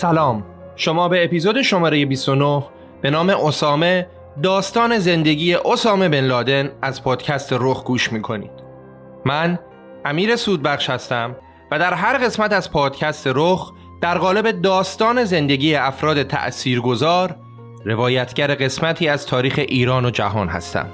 سلام. شما به اپیزود شماره 29 به نام اسامه داستان زندگی اسامه بن لادن از پادکست رخ گوش می‌کنید. من امیر سودبخش هستم و در هر قسمت از پادکست رخ در قالب داستان زندگی افراد تأثیرگذار روایتگر قسمتی از تاریخ ایران و جهان هستم.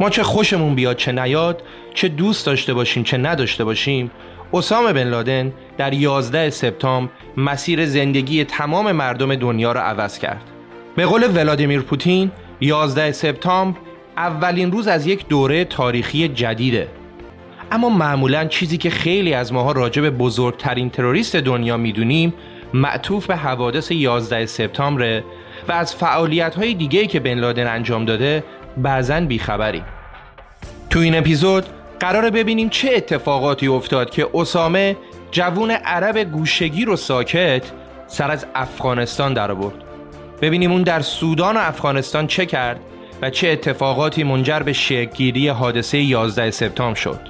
ما چه خوشمون بیاد چه نیاد چه دوست داشته باشیم چه نداشته باشیم. اسامه بن لادن در 11 سپتامبر مسیر زندگی تمام مردم دنیا را عوض کرد. به قول ولادیمیر پوتین 11 سپتامبر اولین روز از یک دوره تاریخی جدیده. اما معمولا چیزی که خیلی از ماها راجع به بزرگترین تروریست دنیا می‌دونیم معطوف به حوادث 11 سپتامبر و از فعالیت های دیگه که بن لادن انجام داده بعضا بیخبریم. تو این اپیزود قراره ببینیم چه اتفاقاتی افتاد که اسامه جوون عرب گوشگیر و ساکت سر از افغانستان در آورد. ببینیم اون در سودان و افغانستان چه کرد و چه اتفاقاتی منجر به شکلگیری حادثه 11 سپتامبر شد.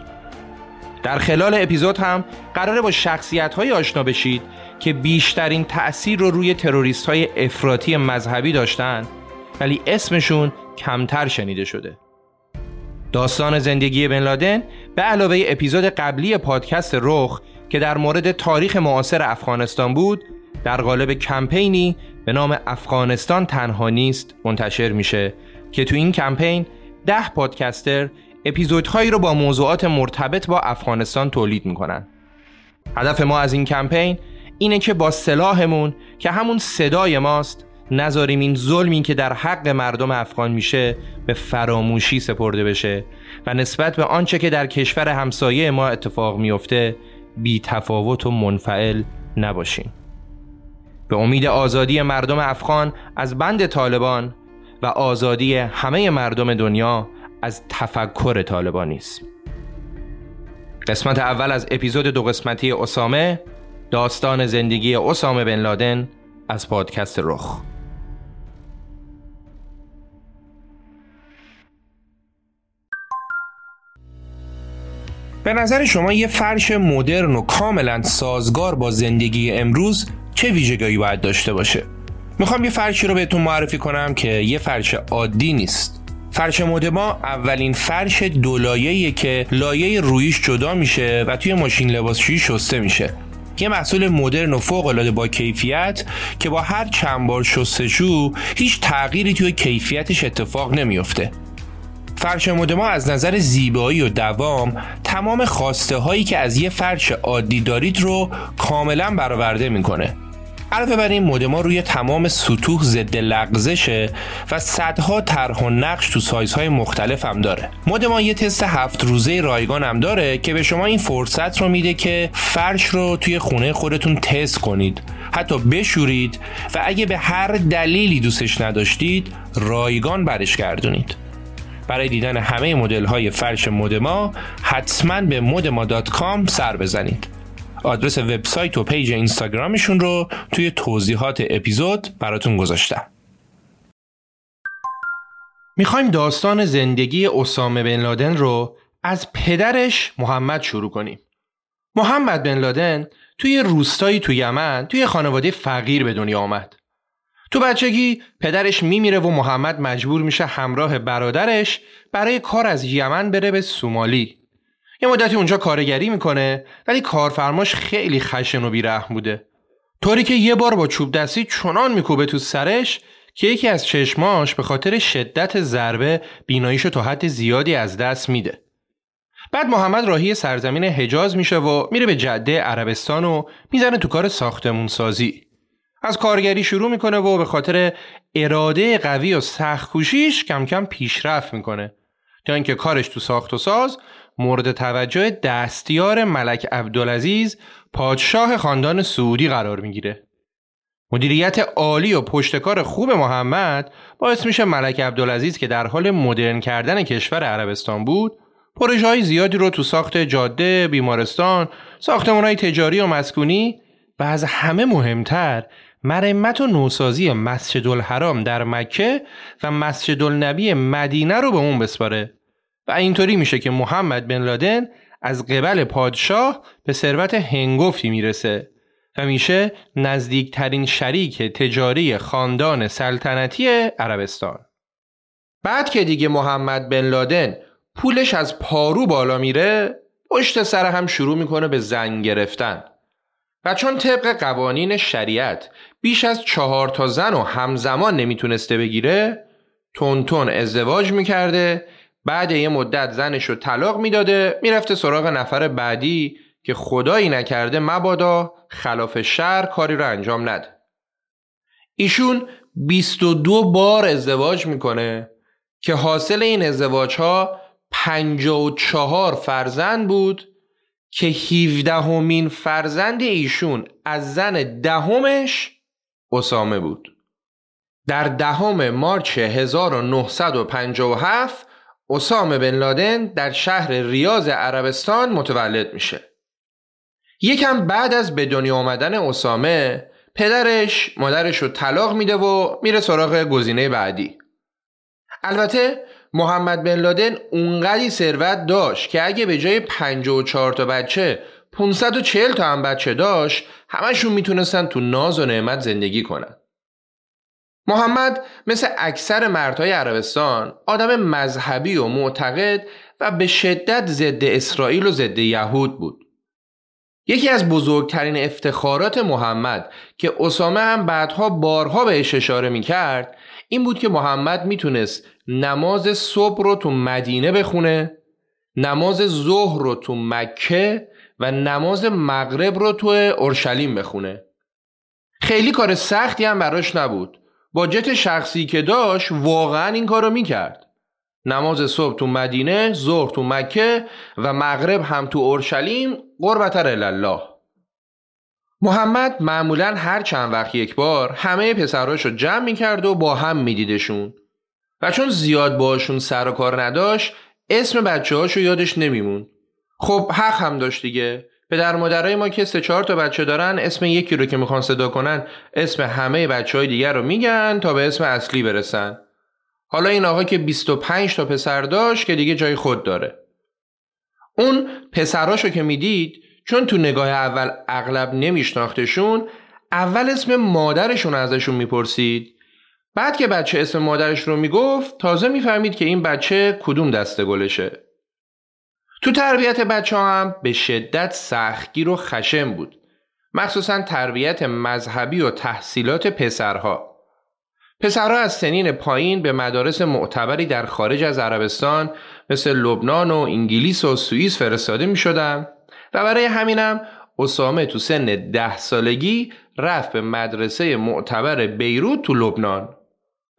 در خلال اپیزود هم قراره با شخصیت های آشنا بشید که بیشترین تأثیر رو روی تروریست های افراطی مذهبی داشتن ولی اسمشون کمتر شنیده شده. داستان زندگی بن لادن به علاوه اپیزود قبلی پادکست رخ که در مورد تاریخ معاصر افغانستان بود در قالب کمپینی به نام افغانستان تنها نیست منتشر میشه که تو این کمپین ده پادکستر اپیزودهایی رو با موضوعات مرتبط با افغانستان تولید می‌کنن. هدف ما از این کمپین اینه که با سلاحمون که همون صدای ماست نذاریم این ظلمی که در حق مردم افغان میشه به فراموشی سپرده بشه و نسبت به آنچه که در کشور همسایه ما اتفاق میفته بی تفاوت و منفعل نباشیم. به امید آزادی مردم افغان از بند طالبان و آزادی همه مردم دنیا از تفکر طالبانیسم. قسمت اول از اپیزود دو قسمتی اسامه داستان زندگی اسامه بن لادن از پادکست رخ. به نظر شما یه فرش مدرن و کاملا سازگار با زندگی امروز چه ویژگی باید داشته باشه؟ می‌خوام یه فرشی رو بهتون معرفی کنم که یه فرش عادی نیست. فرش مدما اولین فرش دولایه که لایه رویش جدا میشه و توی ماشین لباسشویی شسته میشه. یه محصول مدرن و فوق العاده با کیفیت که با هر چند بار شستشو هیچ تغییری توی کیفیتش اتفاق نمیافته. فرش مدما از نظر زیبایی و دوام تمام خواسته هایی که از یه فرش عادی دارید رو کاملا برآورده می‌کنه. علاوه بر این مدما روی تمام سطوح ضد لغزشه و صدها طرح و نقش تو سایزهای مختلف هم داره. مدما یه تست هفت روزه رایگان هم داره که به شما این فرصت رو میده که فرش رو توی خونه خودتون تست کنید. حتی بشورید و اگه به هر دلیلی دوستش نداشتید رایگان برش گردونید. برای دیدن همه مدل های فرش مدما حتما به مدما.com سر بزنید. آدرس وبسایت و پیج اینستاگرامشون رو توی توضیحات اپیزود براتون گذاشتم. می‌خوایم داستان زندگی اسامه بن لادن رو از پدرش محمد شروع کنیم. محمد بن لادن توی روستایی تو یمن توی خانواده فقیر به دنیا آمد. تو بچگی پدرش میمیره و محمد مجبور میشه همراه برادرش برای کار از یمن بره به سومالی. یه مدتی اونجا کارگری می‌کنه ولی کارفرماش خیلی خشن و بیرحم بوده. طوری که یه بار با چوب دستی چنان میکوبه تو سرش که یکی از چشماش به خاطر شدت ضربه بیناییشو تا حد زیادی از دست میده. بعد محمد راهی سرزمین حجاز میشه و میره به جده عربستان و می‌زنه تو کار ساختمون سازی از کارگری شروع می‌کنه و به خاطر اراده قوی و سخت کوشیش کم کم پیشرفت می‌کنه تا اینکه کارش تو ساخت و ساز مورد توجه دستیار ملک عبدالعزیز پادشاه خاندان سعودی قرار می‌گیره. مدیریت عالی و پشتکار خوب محمد باعث میشه ملک عبدالعزیز که در حال مدرن کردن کشور عربستان بود پروژه های زیادی رو تو ساخت جاده، بیمارستان، ساختمان های تجاری و مسکونی و از همه مهمتر مرمت و نوسازی مسجد الحرام در مکه و مسجد النبی مدینه رو به اون بسپاره. و اینطوری میشه که محمد بن لادن از قبل پادشاه به ثروت هنگفتی می‌رسه و میشه نزدیکترین شریک تجاری خاندان سلطنتی عربستان. بعد که دیگه محمد بن لادن پولش از پارو بالا میره پشت سر هم شروع می‌کنه به زن گرفتن. و چون طبق قوانین شریعت بیش از چهار تا زن و همزمان نمی‌تونسته بگیره تون ازدواج می‌کرده بعد یه مدت زنش رو طلاق می‌داده می‌رفته سراغ نفر بعدی که خدایی نکرده مبادا خلاف شهر کاری رو انجام نده. ایشون 22 بار ازدواج می‌کنه که حاصل این ازدواج ها 54 فرزند بود که 17 همین فرزند ایشون از زن دهمش اسامه بود در دهم مارچ 1957 اسامه بن لادن در شهر ریاض عربستان متولد میشه. یکم بعد از به دنیا آمدن اسامه پدرش مادرش رو طلاق میده و میره سراغ گزینه بعدی. البته محمد بن لادن اونقدی ثروت داشت که اگه به جای 54 تا بچه 540 تا هم بچه داشت همشون می‌تونستن تو ناز و نعمت زندگی کنن. محمد مثل اکثر مردهای عربستان آدم مذهبی و معتقد و به شدت ضد اسرائیل و ضد یهود بود. یکی از بزرگترین افتخارات محمد که اسامه هم بعدها بارها بهش اشاره می کرد این بود که محمد می‌تونست نماز صبح رو تو مدینه بخونه نماز ظهر رو تو مکه و نماز مغرب رو تو اورشلیم بخونه. خیلی کار سختی هم براش نبود. با جت شخصی که داشت واقعا این کارو می‌کرد. نماز صبح تو مدینه ظهر تو مکه و مغرب هم تو اورشلیم قربتر الله محمد معمولا هر چند وقت یک بار همه پسراش رو جمع می‌کرد و با هم میدیدشون. و چون زیاد باشون سر و کار نداشت اسم بچه هاشو یادش نمیمون خب حق هم داشت دیگه. پدر مادرای ما که سه چهار تا بچه دارن اسم یکی رو که می‌خوان صدا کنن اسم همه بچه های دیگر رو میگن تا به اسم اصلی برسن. حالا این آقا که 25 تا پسر داشت که دیگه جای خود داره. اون پسراشو که می‌دید چون تو نگاه اول اغلب نمیشناختشون اول اسم مادرشون ازشون می‌پرسید. بعد که بچه اسم مادرش رو می‌گفت تازه می‌فهمید که این بچه کدوم دسته گلشه. تو تربیت بچه هم به شدت سختگیر و خشم بود. مخصوصا تربیت مذهبی و تحصیلات پسرها. پسرها از سنین پایین به مدارس معتبری در خارج از عربستان مثل لبنان و انگلیس و سوئیس فرستاده می شدن و برای همینم اسامه تو سن ده سالگی رفت به مدرسه معتبر بیروت تو لبنان.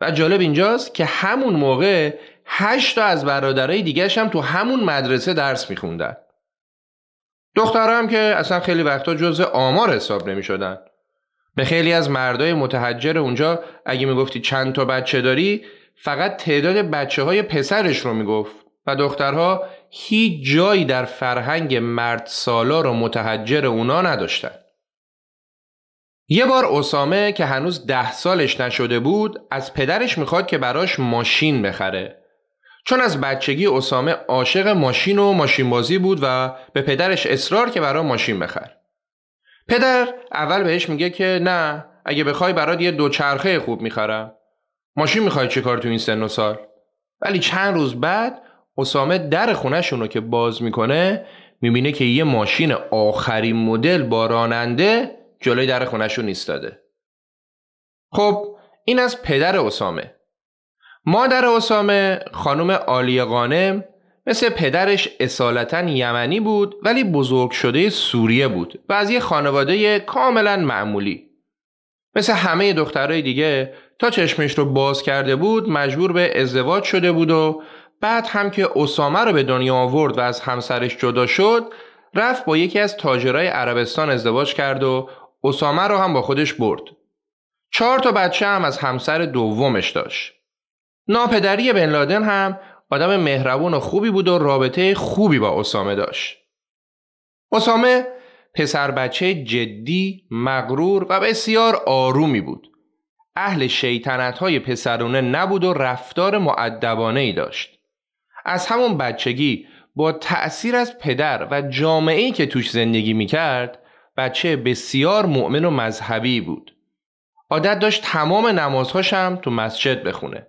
و جالب اینجاست که همون موقع هشت تا از برادرای دیگه هم تو همون مدرسه درس میخوندن هم که اصلا خیلی وقتا جزء آمار حساب نمی شدن. به خیلی از مردای متحجر اونجا اگه می‌گفتی چند تا بچه داری فقط تعداد بچه های پسرش رو می‌گفت و دخترها هیچ جایی در فرهنگ مرد سالار و متحجر اونا نداشتن. یه بار اسامه که هنوز ده سالش نشده بود از پدرش می‌خواد که براش ماشین بخره چون از بچگی اسامه عاشق ماشین و ماشین بازی بود و به پدرش اصرار که برای ماشین بخر. پدر اول بهش میگه که نه اگه بخوای برات یه دوچرخه خوب می‌خرم. ماشین می‌خوای چه کار تو این سن و سال؟ ولی چند روز بعد اسامه در خونهشون رو که باز می‌کنه می‌بینه که یه ماشین آخرین مدل با راننده جلوی در خونهشون ایستاده. خب این از پدر اسامه. مادر اسامه خانم آلی قانم مثل پدرش اصالتا یمنی بود ولی بزرگ شده سوریه بود و از یه خانواده کاملا معمولی. مثل همه دخترای دیگه تا چشمش رو باز کرده بود مجبور به ازدواج شده بود و بعد هم که اسامه رو به دنیا آورد و از همسرش جدا شد رفت با یکی از تاجرای عربستان ازدواج کرد و اسامه رو هم با خودش برد. چهار تا بچه هم از همسر دومش داشت. ناپدری بن لادن هم آدم مهربون و خوبی بود و رابطه خوبی با اسامه داشت. اسامه پسر بچه جدی، مغرور و بسیار آرومی بود. اهل شیطنت های پسرونه نبود و رفتار معدبانه ای داشت. از همون بچگی با تأثیر از پدر و جامعه‌ای که توش زندگی می‌کرد بچه بسیار مؤمن و مذهبی بود. عادت داشت تمام نمازهاش هم تو مسجد بخونه.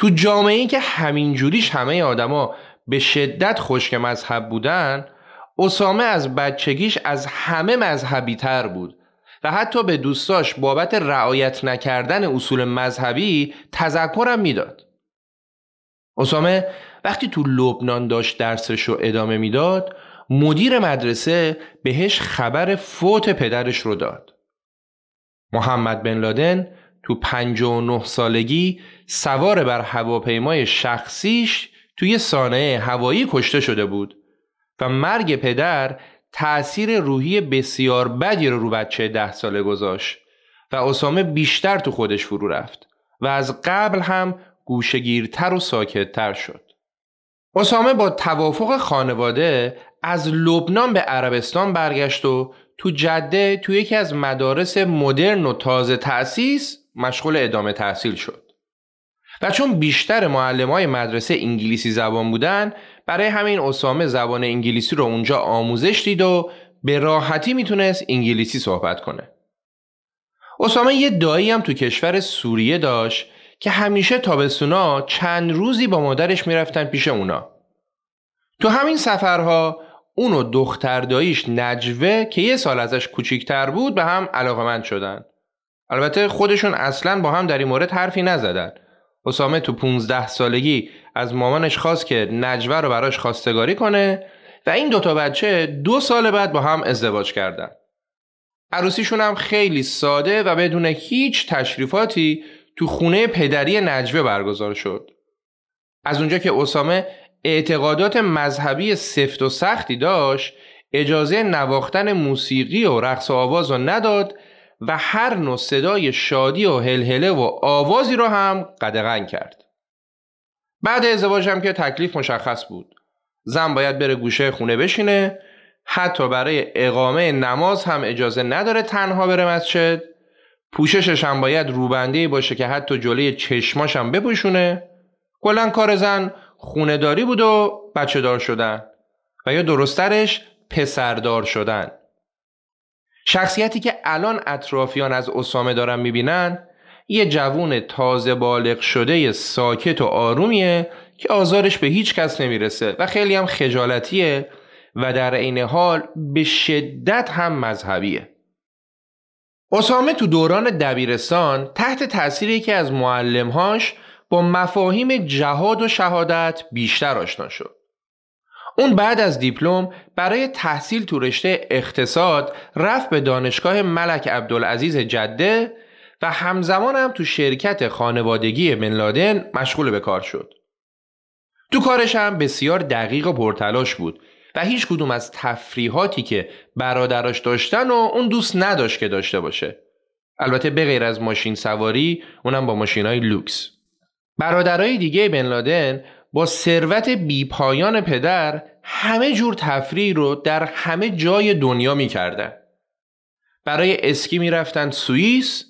تو جامعه که همینجوریش همه آدما به شدت خشک مذهب بودن اسامه از بچگیش از همه مذهبی تر بود و حتی به دوستاش بابت رعایت نکردن اصول مذهبی تذکرم می‌داد. اسامه وقتی تو لبنان داشت درسش رو ادامه می‌داد مدیر مدرسه بهش خبر فوت پدرش رو داد. محمد بن لادن تو 59 سالگی سوار بر هواپیمای شخصیش توی سانه هوایی کشته شده بود و مرگ پدر تأثیر روحی بسیار بدی رو رو بچه ده ساله گذاشت و اسامه بیشتر تو خودش فرو رفت و از قبل هم گوشگیرتر و ساکتتر شد. اسامه با توافق خانواده از لبنان به عربستان برگشت و تو جده تو یکی از مدارس مدرن و تازه تأسیس مشغول ادامه تحصیل شد. و چون بیشتر معلم های مدرسه انگلیسی زبان بودن برای همین اسامه زبان انگلیسی رو اونجا آموزش دید و به راحتی می‌تونست انگلیسی صحبت کنه. اسامه یه دایی هم تو کشور سوریه داشت که همیشه تابستونا چند روزی با مادرش می‌رفتن پیش اونا. تو همین سفرها اون و دختر داییش نجوه که یه سال ازش کوچیکتر بود به هم علاقمند شدن. البته خودشون اصلا با هم در این مورد حرفی نزدن. اسامه تو 15 سالگی از مامانش خواست که نجوه رو براش خواستگاری کنه و این دوتا بچه دو سال بعد با هم ازدواج کردن. عروسیشون هم خیلی ساده و بدون هیچ تشریفاتی تو خونه پدری نجوه برگزار شد. از اونجا که اسامه اعتقادات مذهبی سفت و سختی داشت اجازه نواختن موسیقی و رقص و آواز رو نداد و هر نوع صدای شادی و هلهله و آوازی رو هم قدغن کرد. بعد ازدواج هم که تکلیف مشخص بود. زن باید بره گوشه خونه بشینه. حتی برای اقامه نماز هم اجازه نداره تنها بره مسجد. پوششش هم باید روبنده باشه که حتی جلوی چشماش هم بپوشونه. کلا کار زن خونداری بود و بچه دار شدن. و یا درسترش پسردار شدن. شخصیتی که الان اطرافیان از اسامه دارن می‌بینن یه جوون تازه بالغ شده ساکت و آرومیه که آزارش به هیچ کس نمی‌رسه و خیلی هم خجالتیه و در عین حال به شدت هم مذهبیه اسامه تو دوران دبیرستان تحت تأثیر که از معلمهاش با مفاهیم جهاد و شهادت بیشتر آشنا شد. اون بعد از دیپلم برای تحصیل تو رشته اقتصاد رفت به دانشگاه ملک عبدالعزیز جده و همزمان هم تو شرکت خانوادگی بن مشغول به کار شد. تو کارش هم بسیار دقیق و پرتلاش بود و هیچ کدوم از تفریحاتی که برادراش داشتن و اون دوست نداشت که داشته باشه. البته به غیر از ماشین سواری اونم با ماشین های لوکس. برادرای دیگه بن لادن با ثروت بیپایان پدر همه جور تفریح رو در همه جای دنیا می‌کردن. برای اسکی می‌رفتن سوئیس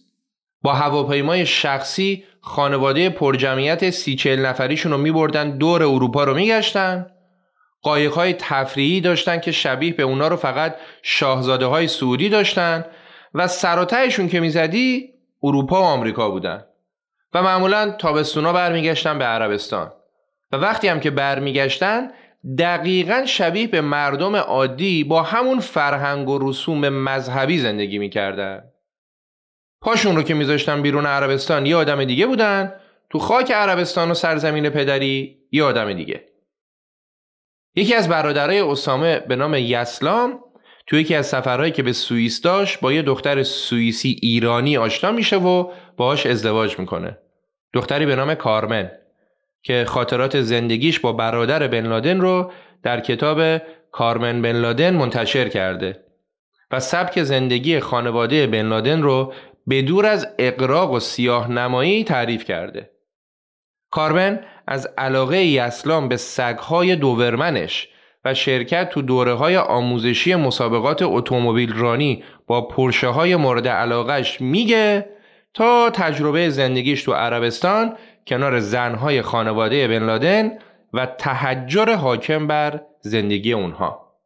با هواپیمای شخصی خانواده پرجمعیت سی چل نفریشون رو میبردن دور اروپا رو میگشتن. قایق های تفریحی داشتن که شبیه به اونا رو فقط شاهزاده های سعودی داشتن و سراتهشون که می‌زدی اروپا و آمریکا بودن. و معمولا تابستونا برمیگشتن به عربستان. و وقتی هم که برمیگشتن دقیقا شبیه به مردم عادی با همون فرهنگ و رسوم مذهبی زندگی می‌کردن. پاشون رو که میذاشتن بیرون عربستان یه آدم دیگه بودن. تو خاک عربستان و سرزمین پدری یه آدم دیگه. یکی از برادرای اسامه به نام یسلام تو یکی از سفرهایی که به سوئیس داشت با یه دختر سوئیسی ایرانی آشنا میشه و باهاش ازدواج می‌کنه. دختری به نام کارمن. که خاطرات زندگیش با برادر بن لادن رو در کتاب کارمن بن لادن منتشر کرده و سبک زندگی خانواده بن لادن رو به دور از اقراق و سیاه نمایی تعریف کرده. کارمن از علاقه اسلام به سگهای دوورمنش و شرکت تو دوره های آموزشی مسابقات اتومبیل رانی با پرشه های مورد علاقش میگه تا تجربه زندگیش تو عربستان کنار زنهای خانواده بن لادن و تحجر حاکم بر زندگی اونها.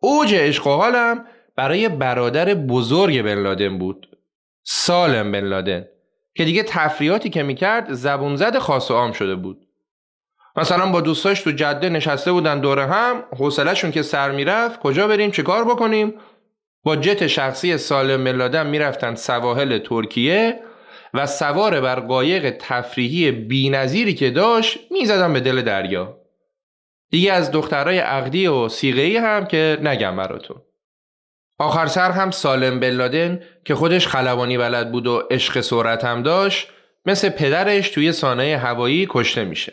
اوج عشق و حالم برای برادر بزرگ بن لادن بود سالم بن لادن که دیگه تفریاتی که می‌کرد زبون زد خاص و عام شده بود مثلا با دوستاش تو جده نشسته بودن دوره هم حوصلهشون که سر می‌رفت کجا بریم چه کار بکنیم با جت شخصی سالم بن لادن می‌رفتن سواحل ترکیه و سوار بر قایق تفریحی بینظیری که داشت می‌زدن به دل دریا. دیگه از دخترای عقدی و سیغهی هم که نگم براتون. آخر سر هم سالم بلادن که خودش خلبانی بلد بود و عشق سرعت هم داشت مثل پدرش توی سانه هوایی کشته میشه.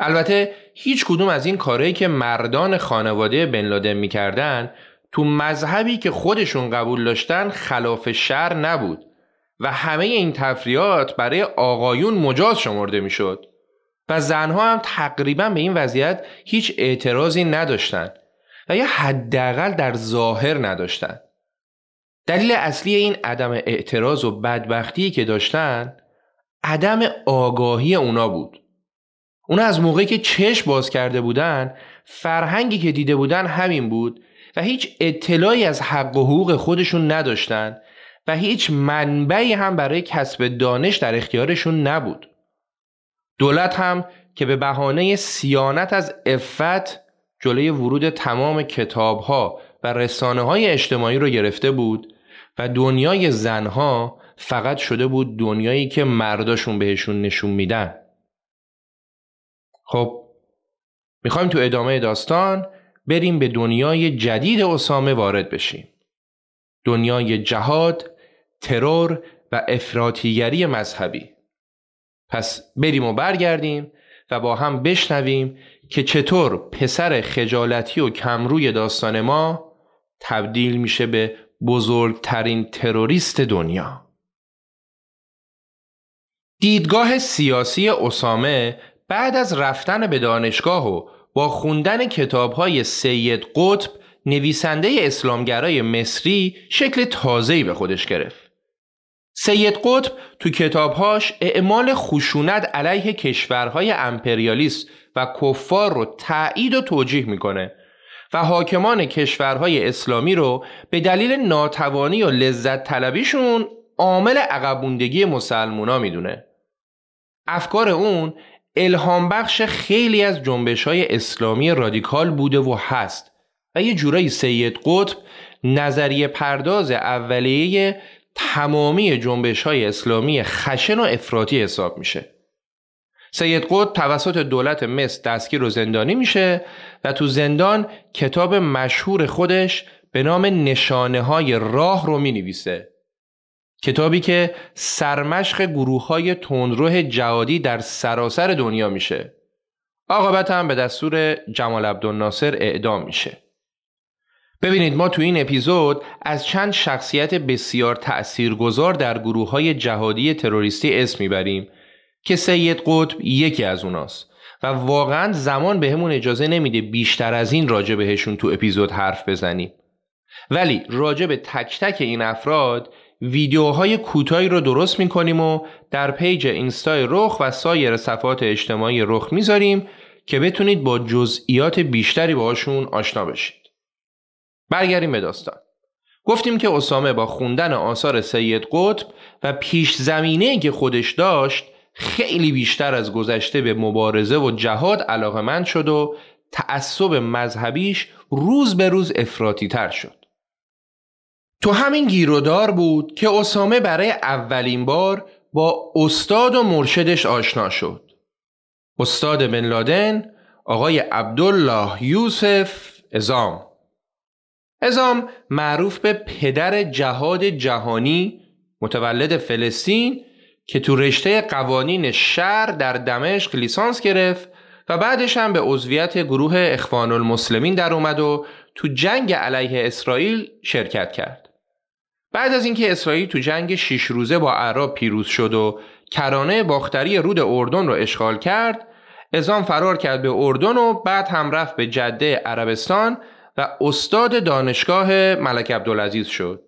البته هیچ کدوم از این کارهایی که مردان خانواده بن لادن می‌کردن تو مذهبی که خودشون قبول داشتن خلاف شر نبود. و همه این تفریات برای آقایون مجاز شمرده می‌شد. و زنها هم تقریبا به این وضعیت هیچ اعتراضی نداشتند و یا حداقل در ظاهر نداشتن دلیل اصلی این عدم اعتراض و بدبختی که داشتن عدم آگاهی اونا بود. اونا از موقعی که چشم باز کرده بودن فرهنگی که دیده بودن همین بود و هیچ اطلاعی از حق و حقوق خودشون نداشتن و هیچ منبعی هم برای کسب دانش در اختیارشون نبود. دولت هم که به بهانه سیانت از افت جلوی ورود تمام کتاب ها و رسانه های اجتماعی رو گرفته بود و دنیای زنها فقط شده بود دنیایی که مرداشون بهشون نشون میدن. خب می‌خوایم تو ادامه داستان بریم به دنیای جدید اسامه وارد بشیم. دنیای جهاد، ترور و افراتیگری مذهبی پس بریم و برگردیم و با هم بشنویم که چطور پسر خجالتی و کمروی داستان ما تبدیل میشه به بزرگترین تروریست دنیا دیدگاه سیاسی اسامه بعد از رفتن به دانشگاه و با خوندن کتاب های سید قطب نویسنده اسلامگرای مصری شکل تازه‌ای به خودش گرفت. سید قطب تو کتابهاش اعمال خشونت علیه کشورهای امپریالیست و کفار رو تایید و توجیه می‌کنه و حاکمان کشورهای اسلامی رو به دلیل ناتوانی و لذت طلبیشون عامل عقبوندگی مسلمونا می‌دونه. افکار اون الهام بخش خیلی از جنبش های اسلامی رادیکال بوده و هست و یه جورایی سید قطب نظریه پرداز اولیه تمامی جنبش های اسلامی خشن و افراطی حساب میشه. سید قطب توسط دولت مصر دستگیر و زندانی میشه و تو زندان کتاب مشهور خودش به نام نشانه های راه رو می نویسه. کتابی که سرمشق گروه های تندروه جهادی در سراسر دنیا میشه. عاقبت هم به دستور جمال عبدالناصر اعدام میشه. ببینید ما تو این اپیزود از چند شخصیت بسیار تأثیرگذار در گروه های جهادی تروریستی اسم می‌بریم که سید قطب یکی از اوناست و واقعا زمان بهمون به اجازه نمیده بیشتر از این راجع بهشون تو اپیزود حرف بزنیم. ولی راجع به تک تک این افراد ویدیوهای کوتاهی رو درست می‌کنیم و در پیج اینستای رخ و سایر صفحات اجتماعی رخ می‌ذاریم که بتونید با جزئیات بیشتری باشون آشنا بشید. برگردیم به داستان گفتیم که اسامه با خوندن آثار سید قطب و پیش زمینه که خودش داشت خیلی بیشتر از گذشته به مبارزه و جهاد علاقمند شد و تعصب مذهبیش روز به روز افراتی تر شد. تو همین گیرودار بود که اسامه برای اولین بار با استاد و مرشدش آشنا شد. استاد بن لادن آقای عبدالله یوسف ازام ازام معروف به پدر جهاد جهانی متولد فلسطین که تو رشته قوانین شهر در دمشق لیسانس گرفت و بعدش هم به عضویت گروه اخوان المسلمین در اومد و تو جنگ علیه اسرائیل شرکت کرد. بعد از اینکه اسرائیل تو جنگ شیش روزه با عرب پیروز شد و کرانه باختری رود اردن رو اشغال کرد، ازام فرار کرد به اردن و بعد هم رفت به جده عربستان و استاد دانشگاه ملک عبدالعزیز شد.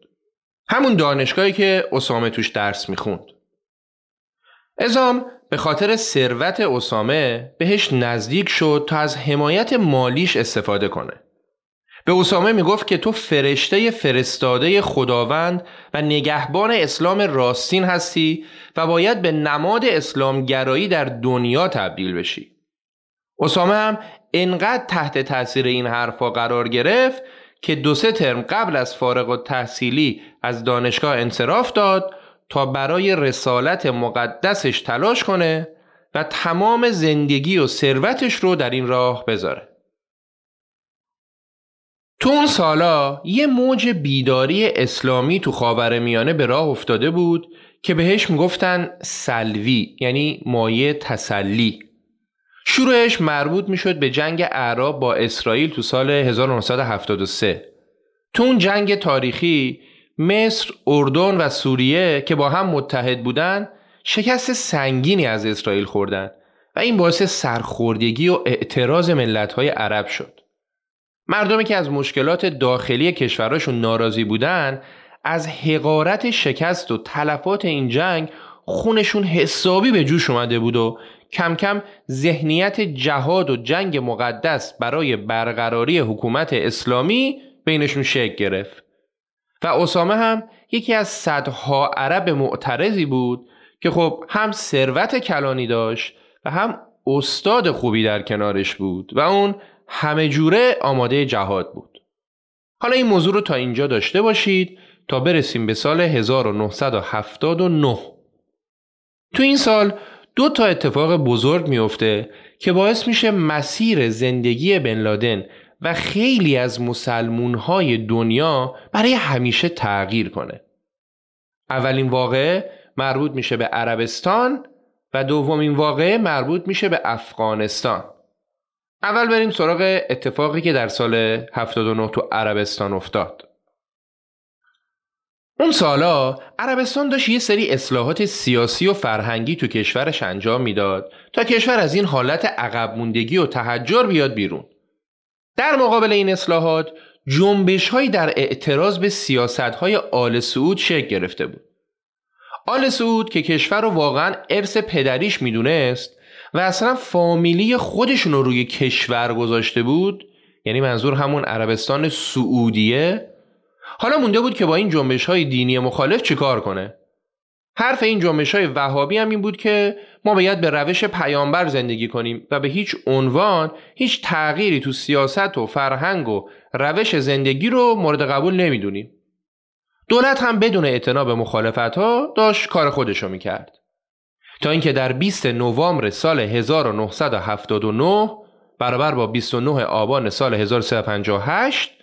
همون دانشگاهی که اسامه توش درس می‌خوند. ازام به خاطر ثروت اسامه بهش نزدیک شد تا از حمایت مالیش استفاده کنه. به اسامه می‌گفت که تو فرشته فرستاده خداوند و نگهبان اسلام راستین هستی و باید به نماد اسلامگرایی در دنیا تبدیل بشی. اسامه هم انقدر تحت تاثیر این حرفا قرار گرفت که دو سه ترم قبل از فارغ و تحصیلی از دانشگاه انصراف داد تا برای رسالت مقدسش تلاش کنه و تمام زندگی و ثروتش رو در این راه بذاره. تو اون سالا یه موج بیداری اسلامی تو خاور میانه به راه افتاده بود که بهش می‌گفتن سلوی یعنی مایه تسلی شروعش مربوط می‌شد به جنگ اعراب با اسرائیل تو سال 1973 تو اون جنگ تاریخی مصر، اردن و سوریه که با هم متحد بودن شکست سنگینی از اسرائیل خوردن و این باعث سرخوردگی و اعتراض ملت‌های عرب شد. مردمی که از مشکلات داخلی کشوراشون ناراضی بودن از حقارت شکست و تلفات این جنگ خونشون حسابی به جوش اومده بود و کم کم ذهنیت جهاد و جنگ مقدس برای برقراری حکومت اسلامی بینشون شکل گرفت. و اسامه هم یکی از صدها عرب معترضی بود که خب هم ثروت کلانی داشت و هم استاد خوبی در کنارش بود و اون همه جوره آماده جهاد بود. حالا این موضوع رو تا اینجا داشته باشید تا برسیم به سال 1979 تو این سال دو تا اتفاق بزرگ میفته که باعث میشه مسیر زندگی بن لادن و خیلی از مسلمون های دنیا برای همیشه تغییر کنه. اولین واقعه مربوط میشه به عربستان و دومین واقعه مربوط میشه به افغانستان. اول بریم سراغ اتفاقی که در سال 79 تو عربستان افتاد. اون سالا عربستان داشت یه سری اصلاحات سیاسی و فرهنگی تو کشورش انجام می‌داد تا کشور از این حالت عقب موندگی و تحجر بیاد بیرون. در مقابل این اصلاحات جنبش هایی در اعتراض به سیاست های آل سعود شکل گرفته بود. آل سعود که کشور رو واقعا ارث پدریش می‌دونست و اصلا فامیلی خودشون رو روی کشور گذاشته بود یعنی منظور همون عربستان سعودیه حالا مونده بود که با این جنبش های دینی مخالف چیکار کنه حرف این جنبش های وهابی هم این بود که ما باید به روش پیامبر زندگی کنیم و به هیچ عنوان هیچ تغییری تو سیاست و فرهنگ و روش زندگی رو مورد قبول نمی‌دونیم. دولت هم بدون اعتنا به مخالفت ها داشت کار خودشو می‌کرد. تا اینکه در 20 نوامبر سال 1979 برابر با 29 آبان سال 1358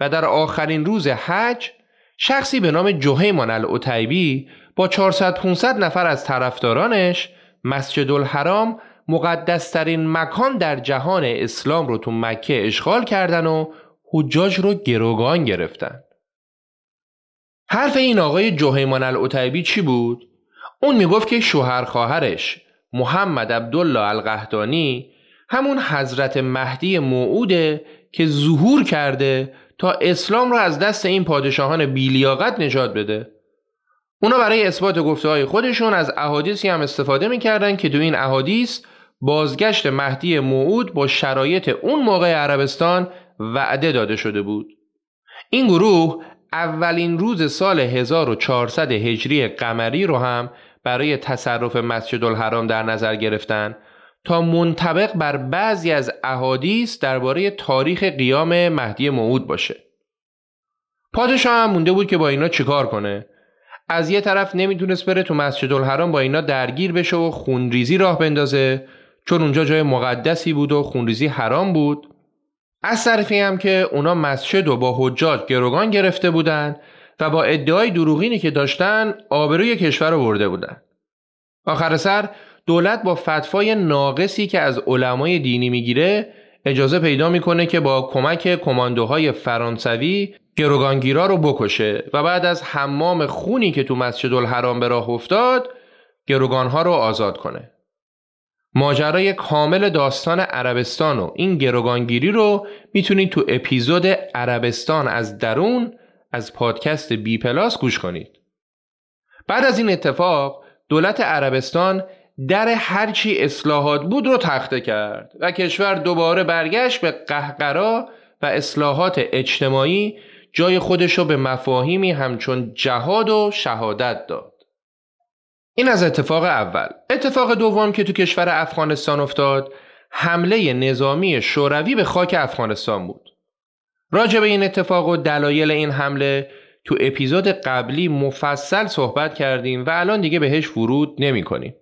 و در آخرین روز حج شخصی به نام جوهیمان العتیبی با 400 500 نفر از طرفدارانش مسجد الحرام مقدسترین مکان در جهان اسلام رو تو مکه اشغال کردن و حجاج رو گروگان گرفتن. حرف این آقای جوهیمان العتیبی چی بود؟ اون می‌گفت که شوهر خواهرش محمد عبدالله القهدانی همون حضرت مهدی موعوده که ظهور کرده تا اسلام را از دست این پادشاهان بیلیاقت نجات بده. اونا برای اثبات گفته های خودشون از احادیثی هم استفاده می‌کردن که تو این احادیث بازگشت مهدی موعود با شرایط اون موقع عربستان وعده داده شده بود. این گروه اولین روز سال 1400 هجری قمری رو هم برای تصرف مسجد الحرام در نظر گرفتن تا منطبق بر بعضی از احادیث درباره تاریخ قیام مهدی موعود باشه. پادشاه هم مونده بود که با اینا چیکار کنه؟ از یه طرف نمی‌تونست بره تو مسجد الحرام با اینا درگیر بشه و خونریزی راه بندازه چون اونجا جای مقدسی بود و خونریزی حرام بود از طرفی هم که اونا مسجد و با حجاج گروگان گرفته بودن و با ادعای دروغینی که داشتن آبروی کشور رو برده بودن آخر سر دولت با فتوای ناقصی که از علمای دینی می‌گیره اجازه پیدا می‌کنه که با کمک کماندوهای فرانسوی گروگانگیرا رو بکشه و بعد از حمام خونی که تو مسجد الحرام به راه افتاد گروگانها رو آزاد کنه. ماجرای کامل داستان عربستان و این گروگانگیری رو می‌تونید تو اپیزود عربستان از درون از پادکست بی پلاس گوش کنید. بعد از این اتفاق دولت عربستان در هرچی اصلاحات بود رو تخته کرد و کشور دوباره برگشت به قهقرا و اصلاحات اجتماعی جای خودش رو به مفاهیمی همچون جهاد و شهادت داد. این از اتفاق اول. اتفاق دوم که تو کشور افغانستان افتاد حمله نظامی شوروی به خاک افغانستان بود. راجع به این اتفاق و دلایل این حمله تو اپیزود قبلی مفصل صحبت کردیم و الان دیگه بهش ورود نمی کنیم.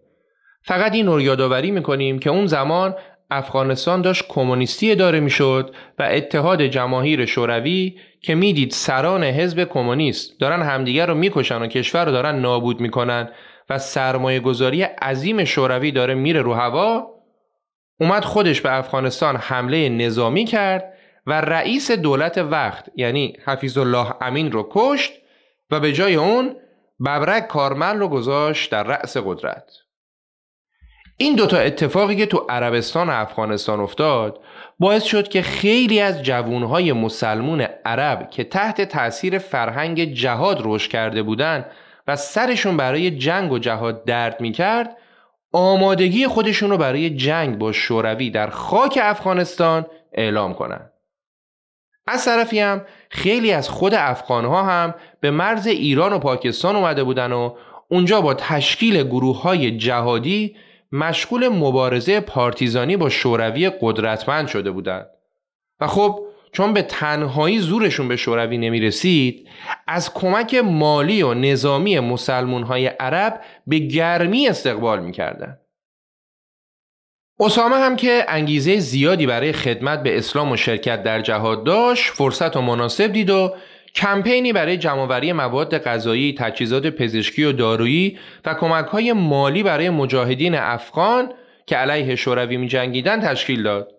فقط این رو یادآوری می‌کنیم که اون زمان افغانستان داشت کمونیستی اداره می‌شد و اتحاد جماهیر شوروی که می‌دید سران حزب کمونیست دارن همدیگر رو می‌کشن و کشور رو دارن نابود می‌کنن و سرمایه گذاری عظیم شوروی داره میره رو هوا اومد خودش به افغانستان حمله نظامی کرد و رئیس دولت وقت یعنی حفیظ الله امین رو کشت و به جای اون ببرک کارمل رو گذاشت در رأس قدرت. این دوتا اتفاقی که تو عربستان و افغانستان افتاد باعث شد که خیلی از جوانهای مسلمون عرب که تحت تاثیر فرهنگ جهاد رشد کرده بودند و سرشون برای جنگ و جهاد درد می‌کرد آمادگی خودشون رو برای جنگ با شوروی در خاک افغانستان اعلام کنند. از طرفی هم خیلی از خود افغانها هم به مرز ایران و پاکستان اومده بودن و اونجا با تشکیل گروه های جهادی مشغول مبارزه پارتیزانی با شوروی قدرتمند شده بودند و خب چون به تنهایی زورشون به شوروی نمی رسید از کمک مالی و نظامی مسلمون های عرب به گرمی استقبال می کردن. اسامه هم که انگیزه زیادی برای خدمت به اسلام و شرکت در جهاد داشت فرصت و مناسب دید و کمپینی برای جمعآوری مواد غذایی، تجهیزات پزشکی و دارویی و کمک‌های مالی برای مجاهدین افغان که علیه شوروی می‌جنگیدند تشکیل داد.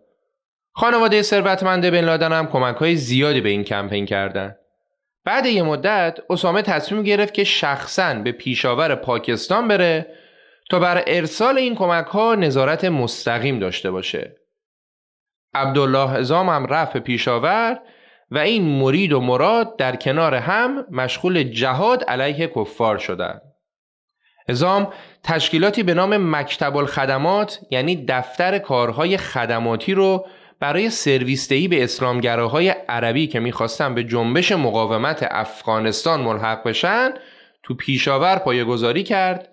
خانواده ثروتمند بن لادن هم کمک‌های زیادی به این کمپین کردند. بعد یه مدت اسامه تصمیم گرفت که شخصا به پیشاور پاکستان بره تا بر ارسال این کمک ها نظارت مستقیم داشته باشه. عبدالله ازام هم رفت پیشاور و این مرید و مراد در کنار هم مشغول جهاد علیه کفار شدند. ازام تشکیلاتی به نام مکتب الخدمات یعنی دفتر کارهای خدماتی رو برای سرویستهی به اسلامگراهای عربی که می‌خواستن به جنبش مقاومت افغانستان ملحق بشن تو پیشاور پایگذاری کرد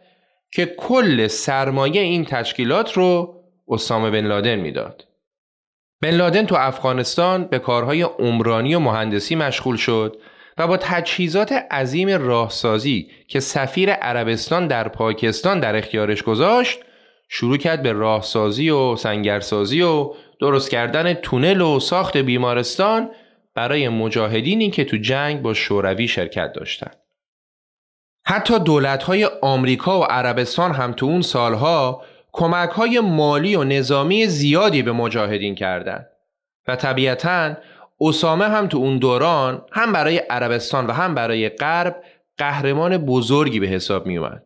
که کل سرمایه این تشکیلات رو اسامه بن لادن می‌داد. بن لادن تو افغانستان به کارهای عمرانی و مهندسی مشغول شد و با تجهیزات عظیم راهسازی که سفیر عربستان در پاکستان در اختیارش گذاشت شروع کرد به راهسازی و سنگرسازی و درست کردن تونل و ساخت بیمارستان برای مجاهدینی که تو جنگ با شوروی شرکت داشتند. حتی دولت‌های آمریکا و عربستان هم تو اون سالها کمک‌های مالی و نظامی زیادی به مجاهدین کردند و طبیعتاً اسامه هم تو اون دوران هم برای عربستان و هم برای غرب قهرمان بزرگی به حساب می اومد.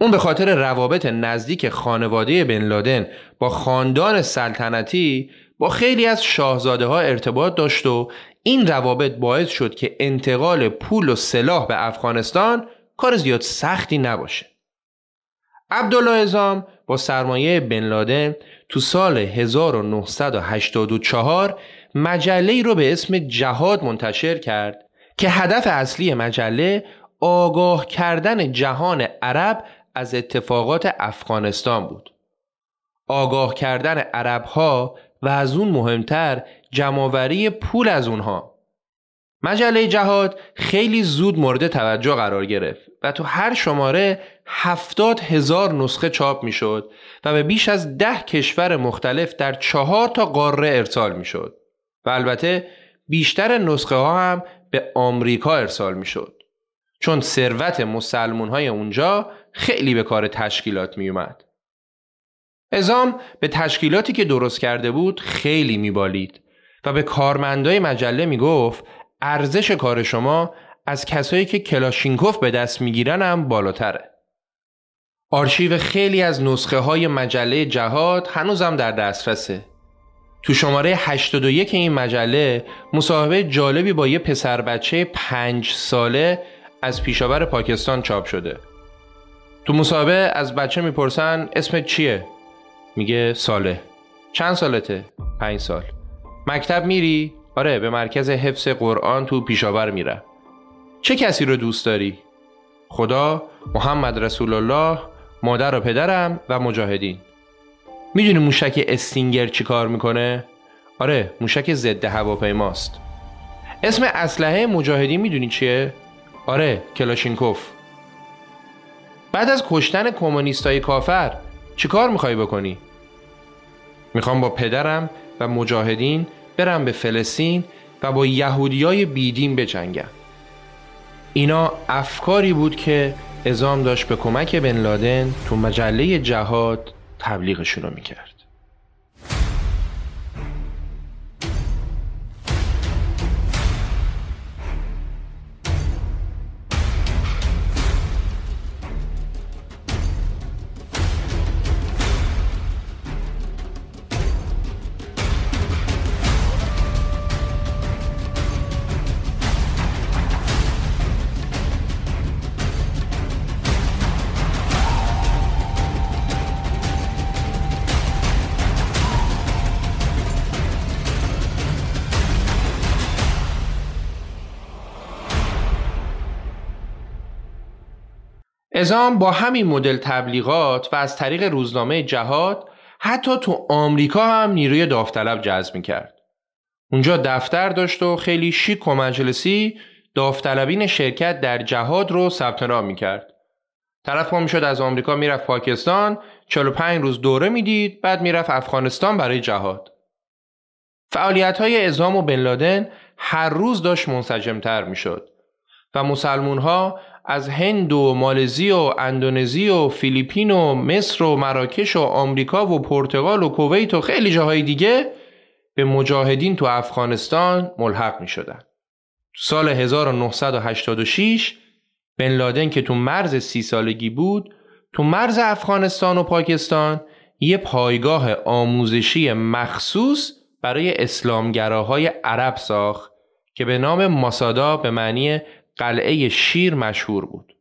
اون به خاطر روابط نزدیک خانواده بن لادن با خاندان سلطنتی با خیلی از شاهزاده ها ارتباط داشت و این روابط باعث شد که انتقال پول و سلاح به افغانستان کار زیاد سختی نباشه. عبدالله ازام با سرمایه بن لادن تو سال 1984 مجله رو به اسم جهاد منتشر کرد که هدف اصلی مجله آگاه کردن جهان عرب از اتفاقات افغانستان بود. آگاه کردن عرب ها و از اون مهمتر جمعوری پول از اونها. مجله جهاد خیلی زود مورد توجه قرار گرفت و تو هر شماره هفتاد هزار نسخه چاپ می شد و به بیش از ده کشور مختلف در چهار تا قاره ارسال می شد. و البته بیشتر نسخه ها هم به آمریکا ارسال می شد. چون ثروت مسلمون های اونجا خیلی به کار تشکیلات می اومد. ازام به تشکیلاتی که درست کرده بود خیلی میبالید و به کارمندای مجله می‌گفت ارزش کار شما از کسایی که کلاشینکوف به دست می‌گیرن هم بالاتره. آرشیو خیلی از نسخه های مجله جهاد هنوزم در دسترسه تو شماره 81 این مجله مصاحبه جالبی با یه پسر بچه پنج ساله از پیشاور پاکستان چاپ شده تو مصاحبه از بچه می‌پرسن اسمت چیه؟ میگه ساله چند سالته؟ پنج سال مکتب میری؟ آره به مرکز حفظ قرآن تو پیشاور میره چه کسی رو دوست داری؟ خدا، محمد رسول الله، مادر و پدرم و مجاهدین می‌دونی موشک استینگر چی کار می‌کنه؟ آره موشک ضد هواپیماست اسم اسلحه مجاهدین می‌دونی چیه؟ آره کلاشینکوف بعد از کشتن کمونیستای کافر چی کار می‌خوای بکنی؟ می‌خوام با پدرم و مجاهدین برم به فلسطین و با یهودیای بیدین بجنگم اینا افکاری بود که ازام داشت به کمک بن لادن تو مجله جهاد تبلیغشون رو می‌کرد. ازام با همین مدل تبلیغات و از طریق روزنامه جهاد حتی تو آمریکا هم نیروی داوطلب جذب می‌کرد. اونجا دفتر داشت و خیلی شیک و مجلسی داوطلبین شرکت در جهاد رو ثبت نام می‌کرد. طرف ما می‌شد از آمریکا می‌رفت پاکستان 45 روز دوره می‌دید بعد می‌رفت افغانستان برای جهاد. فعالیت های ازام و بن لادن هر روز داشت منسجمتر می‌شد و مسلمون ها از هند و مالزی و اندونزی و فیلیپین و مصر و مراکش و آمریکا و پرتغال و کویت و خیلی جاهای دیگه به مجاهدین تو افغانستان ملحق می شدن. تو سال 1986 بن لادن که تو مرز سی سالگی بود تو مرز افغانستان و پاکستان یه پایگاه آموزشی مخصوص برای اسلامگراهای عرب ساخت که به نام ماسادا به معنی قلعه شیر مشهور بود.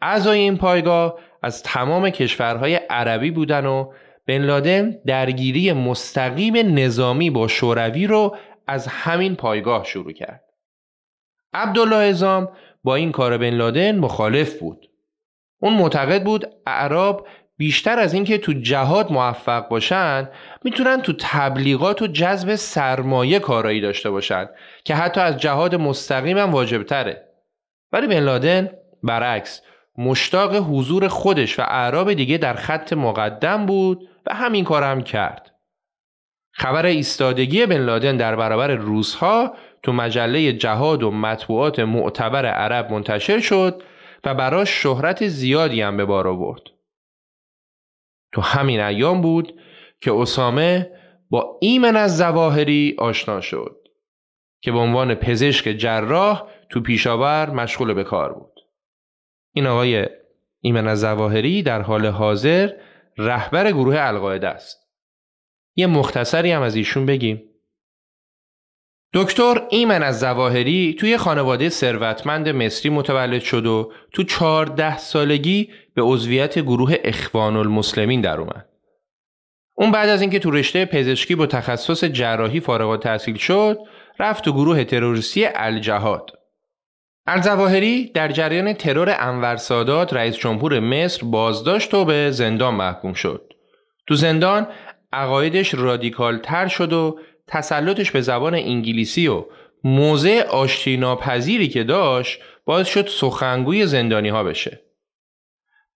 اعضای این پایگاه از تمام کشورهای عربی بودن و بن لادن درگیری مستقیم نظامی با شوروی رو از همین پایگاه شروع کرد. عبدالله ازام با این کار بن لادن مخالف بود. اون معتقد بود اعراب بیشتر از اینکه تو جهاد موفق باشن می‌تونن تو تبلیغات و جذب سرمایه کارایی داشته باشن که حتی از جهاد مستقیم هم واجب تره. ولی بن لادن برعکس مشتاق حضور خودش و اعراب دیگه در خط مقدم بود و همین کار هم کرد. خبر ایستادگی بن لادن در برابر روزها تو مجله جهاد و مطبوعات معتبر عرب منتشر شد و براش شهرت زیادی هم به بار آورد. تو همین ایام بود که اسامه با ایمن از زواهری آشنا شد که به عنوان پزشک جراح تو پیشاور مشغول به کار بود. این آقای ایمن از زواهری در حال حاضر رهبر گروه القاعده است. یه مختصری هم از ایشون بگیم. دکتر ایمن از زواهری توی خانواده ثروتمند مصری متولد شد و تو چهارده سالگی به عضویت گروه اخوان المسلمین در اومد. اون بعد از اینکه تو رشته پزشکی با تخصص جراحی فارغ التحصیل شد، رفت تو گروه تروریستی الجهاد. الزواهری در جریان ترور انور سادات رئیس جمهور مصر بازداشت و به زندان محکوم شد. تو زندان عقایدش رادیکال تر شد و تسلطش به زبان انگلیسی و موضع آشتی ناپذیری که داشت باعث شد سخنگوی زندانی ها بشه.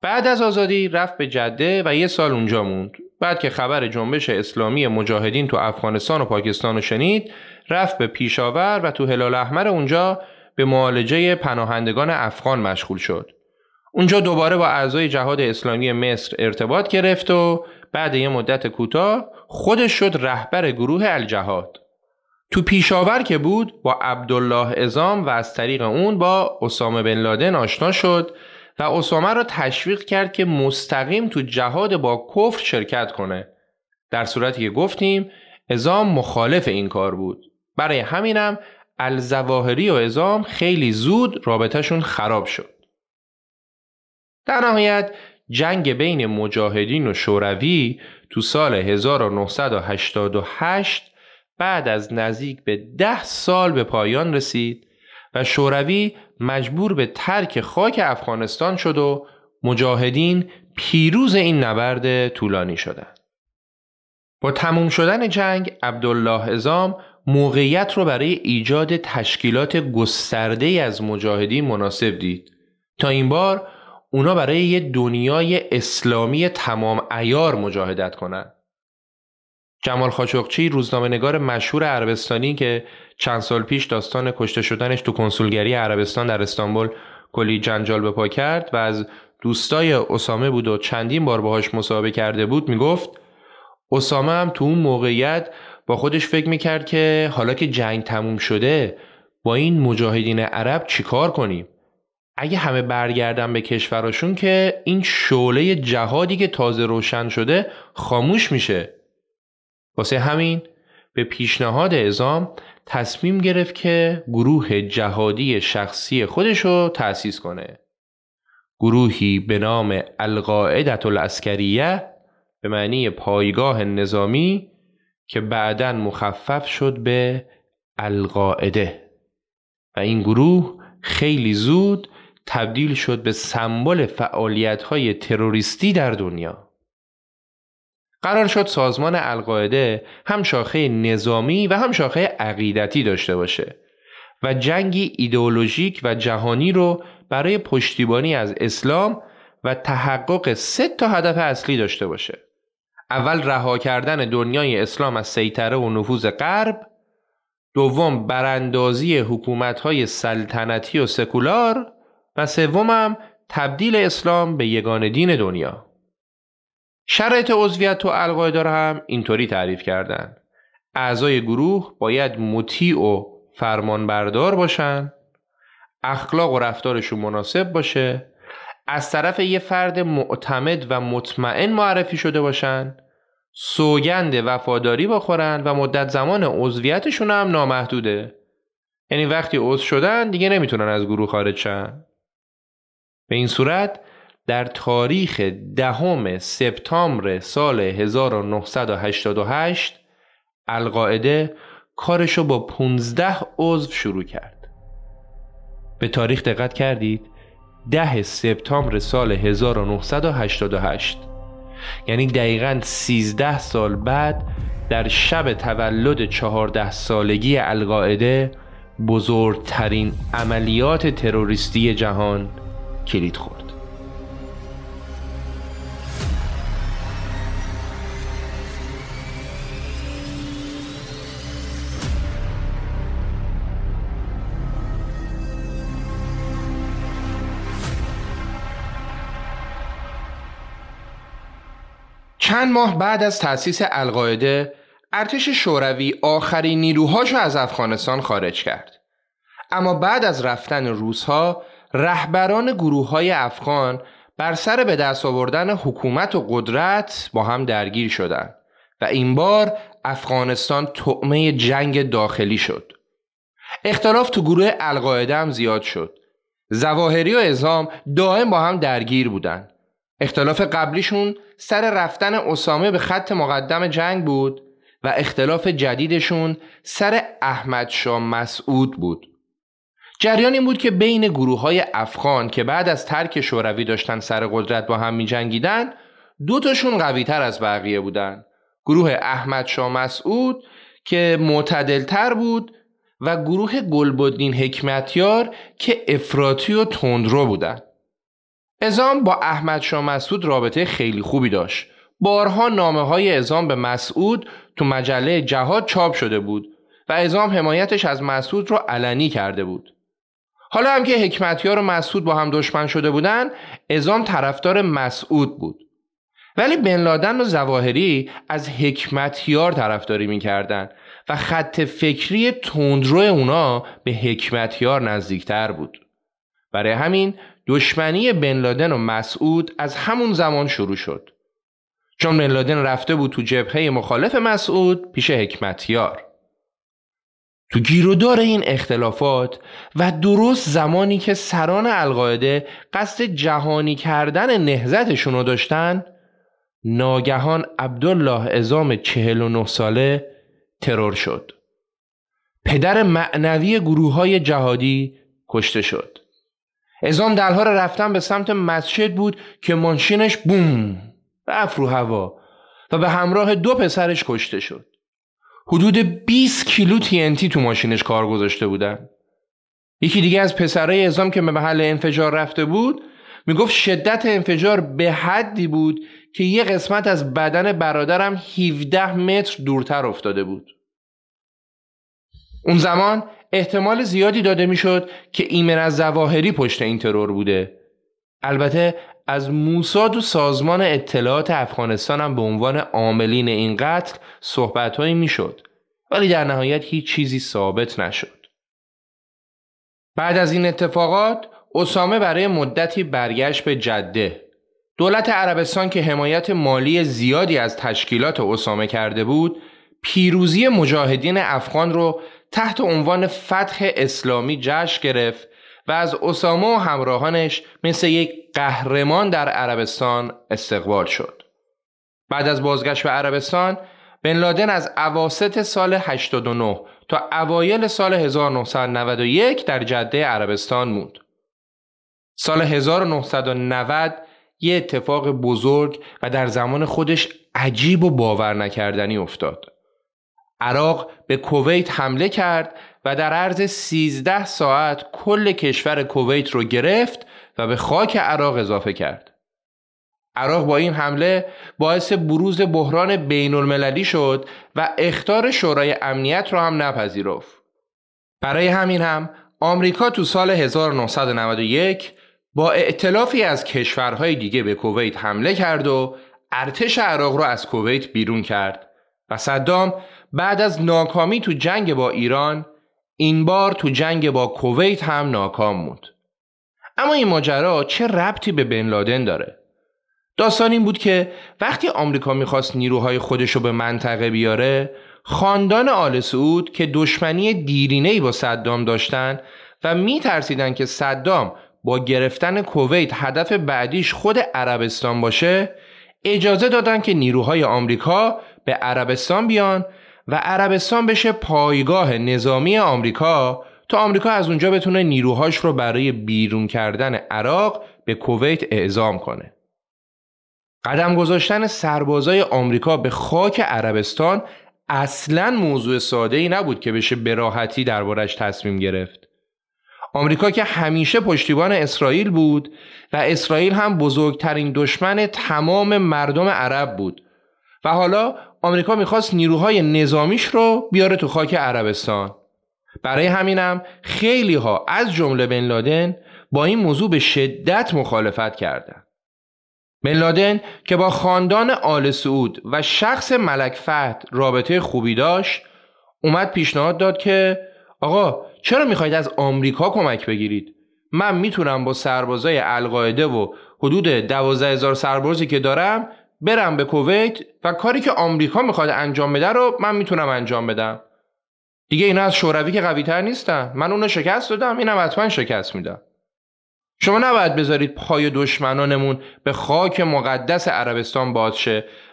بعد از آزادی رفت به جده و یه سال اونجا موند. بعد که خبر جنبش اسلامی مجاهدین تو افغانستان و پاکستان رو شنید رفت به پیشاور و تو هلال احمر اونجا به معالجه پناهندگان افغان مشغول شد. اونجا دوباره با اعضای جهاد اسلامی مصر ارتباط گرفت و بعد یه مدت کوتاه خودش شد رهبر گروه الجهاد. تو پیشاور که بود با عبدالله ازام و از طریق اون با اسامه بن لادن آشنا شد و اسامه را تشویق کرد که مستقیم تو جهاد با کفر شرکت کنه. در صورتی که گفتیم ازام مخالف این کار بود. برای همینم الزواهری و ازام خیلی زود رابطهشون خراب شد. در نهایت جنگ بین مجاهدین و شوروی تو سال 1988 بعد از نزدیک به ده سال به پایان رسید و شوروی مجبور به ترک خاک افغانستان شد و مجاهدین پیروز این نبرد طولانی شدند. با تموم شدن جنگ عبدالله ازام موقعیت رو برای ایجاد تشکیلات گسترده از مجاهدین مناسب دید تا این بار اونا برای یه دنیای اسلامی تمام ایار مجاهدت کنند. جمال خاشقچی روزنامه نگار مشهور عربستانی که چند سال پیش داستان کشته شدنش تو کنسولگری عربستان در استانبول کلی جنجال به پا کرد و از دوستای اسامه بود و چندین بار باهاش مصاحبه کرده بود می‌گفت اسامه هم تو اون موقعیت با خودش فکر می‌کرد که حالا که جنگ تموم شده با این مجاهدین عرب چیکار کنیم اگه همه برگردن به کشوراشون که این شعله جهادی که تازه روشن شده خاموش میشه. واسه همین به پیشنهاد ازام تصمیم گرفت که گروه جهادی شخصی خودشو تأسیس کنه. گروهی به نام القاعدت الاسکریه به معنی پایگاه نظامی که بعدا مخفف شد به القاعده. و این گروه خیلی زود تبدیل شد به سمبل فعالیت های تروریستی در دنیا. قرار شد سازمان القاعده هم شاخه نظامی و هم شاخه عقیدتی داشته باشه و جنگی ایدئولوژیک و جهانی رو برای پشتیبانی از اسلام و تحقق سه تا هدف اصلی داشته باشه. اول رها کردن دنیای اسلام از سیطره و نفوذ غرب دوم براندازی حکومت‌های سلطنتی و سکولار و سومم تبدیل اسلام به یگان دین دنیا. شرایط عضویت تو القاعده هم اینطوری تعریف کردن. اعضای گروه باید مطیع و فرمانبردار باشن. اخلاق و رفتارشون مناسب باشه. از طرف یه فرد معتمد و مطمئن معرفی شده باشن. سوگند وفاداری بخورن و مدت زمان عضویتشون هم نامحدوده. یعنی وقتی عضو شدن دیگه نمی‌تونن از گروه خارج شن. به این صورت در تاریخ دهم سپتامبر سال 1988 القاعده کارشو با 15 عضو شروع کرد. به تاریخ دقت کردید ده سپتامبر سال 1988 یعنی دقیقا 13 سال بعد در شب تولد 14 سالگی القاعده بزرگترین عملیات تروریستی جهان کلید خورد. چند ماه بعد از تأسیس القاعده ارتش شوروی آخرین نیروهاش رو از افغانستان خارج کرد. اما بعد از رفتن روزها رهبران گروه های افغان بر سر به دست آوردن حکومت و قدرت با هم درگیر شدند و این بار افغانستان طعمه جنگ داخلی شد. اختلاف تو گروه القاعده هم زیاد شد. زواهری و ازام دائم با هم درگیر بودند اختلاف قبلیشون سر رفتن اسامه به خط مقدم جنگ بود و اختلاف جدیدشون سر احمد شاه مسعود بود. جریان این بود که بین گروه های افغان که بعد از ترک شوروی داشتن سر قدرت با هم می دو تاشون قوی تر از بقیه بودن. گروه احمد شاه مسعود که معتدلتر بود و گروه گلبدین حکمتیار که افراطی و تندرو بودند. ازام با احمد شاه مسعود رابطه خیلی خوبی داشت. بارها نامه های ازام به مسعود تو مجله جهاد چاپ شده بود و ازام حمایتش از مسعود رو علنی کرده بود. حالا هم که حکمتیار و مسعود با هم دشمن شده بودن ازام طرفدار مسعود بود. ولی بن لادن و زواهری از حکمتیار طرفداری می‌کردن و خط فکری تندرو اونا به حکمتیار نزدیکتر بود. برای همین دشمنی بن لادن و مسعود از همون زمان شروع شد. چون بن لادن رفته بود تو جبهه مخالف مسعود پیش حکمتیار. تو گیرودار این اختلافات و درست زمانی که سران القاعده قصد جهانی کردن نهزتشون رو داشتن ناگهان عبدالله ازام 49 ساله ترور شد. پدر معنوی گروه های جهادی کشته شد. ازام در حال رفتن به سمت مسجد بود که ماشینش بوم رفت رو هوا و به همراه دو پسرش کشته شد. حدود 20 کیلو TNT تو ماشینش کار گذاشته بودن. یکی دیگه از پسرای ازام که به محل انفجار رفته بود می‌گفت شدت انفجار به حدی بود که یه قسمت از بدن برادرم 17 متر دورتر افتاده بود. اون زمان احتمال زیادی داده می‌شد که ایمن از زواهری پشت این ترور بوده البته از موساد و سازمان اطلاعات افغانستان هم به عنوان عاملین این قتل صحبتهایی می‌شد. ولی در نهایت هیچ چیزی ثابت نشد. بعد از این اتفاقات اسامه برای مدتی برگشت به جده. دولت عربستان که حمایت مالی زیادی از تشکیلات اسامه کرده بود پیروزی مجاهدین افغان رو تحت عنوان فتح اسلامی جشن گرفت و از اسامه و همراهانش مثل یک قهرمان در عربستان استقبال شد. بعد از بازگشت به عربستان بن لادن از اواسط سال 89 تا اوایل سال 1991 در جده عربستان موند. سال 1990 یه اتفاق بزرگ و در زمان خودش عجیب و باور نکردنی افتاد. عراق به کویت حمله کرد و در عرض 13 ساعت کل کشور کویت رو گرفت و به خاک عراق اضافه کرد. عراق با این حمله باعث بروز بحران بین المللی شد و اختار شورای امنیت را هم نپذیرفت. برای همین هم آمریکا تو سال 1991 با ائتلافی از کشورهای دیگه به کویت حمله کرد و ارتش عراق را از کویت بیرون کرد و صدام بعد از ناکامی تو جنگ با ایران این بار تو جنگ با کویت هم ناکام موند. اما این ماجرا چه ربطی به بن لادن داره؟ داستان این بود که وقتی آمریکا می‌خواست نیروهای خودش رو به منطقه بیاره خاندان آل سعود که دشمنی دیرینه‌ای با صدام داشتن و میترسیدن که صدام با گرفتن کویت هدف بعدیش خود عربستان باشه اجازه دادن که نیروهای آمریکا به عربستان بیان و عربستان بشه پایگاه نظامی آمریکا تا آمریکا از اونجا بتونه نیروهاش رو برای بیرون کردن عراق به کویت اعزام کنه. قدم گذاشتن سربازای آمریکا به خاک عربستان اصلا موضوع ساده ای نبود که بشه به راحتی دربارش تصمیم گرفت. آمریکا که همیشه پشتیبان اسرائیل بود و اسرائیل هم بزرگترین دشمن تمام مردم عرب بود و حالا آمریکا می‌خواست نیروهای نظامیش رو بیاره تو خاک عربستان برای همینم خیلی ها از جمله بن لادن با این موضوع به شدت مخالفت کردند. بن لادن که با خاندان آل سعود و شخص ملک فهد رابطه خوبی داشت اومد پیشنهاد داد که آقا چرا می‌خواید از آمریکا کمک بگیرید من می‌تونم با سربازای القاعده و حدود دوازده هزار سربازی که دارم برم به کویت و کاری که آمریکا می‌خواد انجام بده رو من می‌تونم انجام بدم. دیگه اینا از شوروی که قوی تر نیستن. من اونو شکست دادم اینم حتما شکست میدم. شما نباید بذارید پای دشمنانمون به خاک مقدس عربستان باز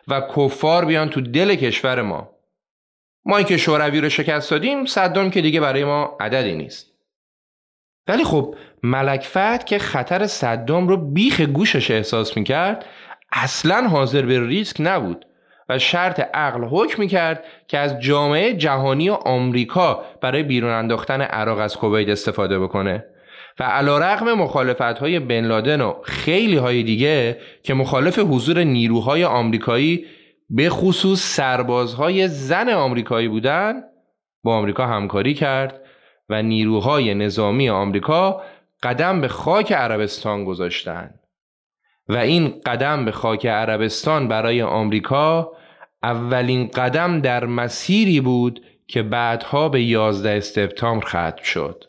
و کفار بیان تو دل کشور ما. ما که شوروی رو شکست دادیم صدام که دیگه برای ما عددی نیست. ولی خب ملک فهد که خطر صدام رو بیخ گوشش احساس می‌کرد اصلا حاضر به ریسک نبود و شرط عقل حکم می‌کرد که از جامعه جهانی و آمریکا برای بیرون انداختن عراق از کویت استفاده بکنه و علا رقم مخالفت های بن لادن و خیلی های دیگه که مخالف حضور نیروهای آمریکایی به خصوص سربازهای زن آمریکایی بودن با آمریکا همکاری کرد و نیروهای نظامی آمریکا قدم به خاک عربستان گذاشتند. و این قدم به خاک عربستان برای آمریکا اولین قدم در مسیری بود که بعدها به 11 سپتامبر ختم شد.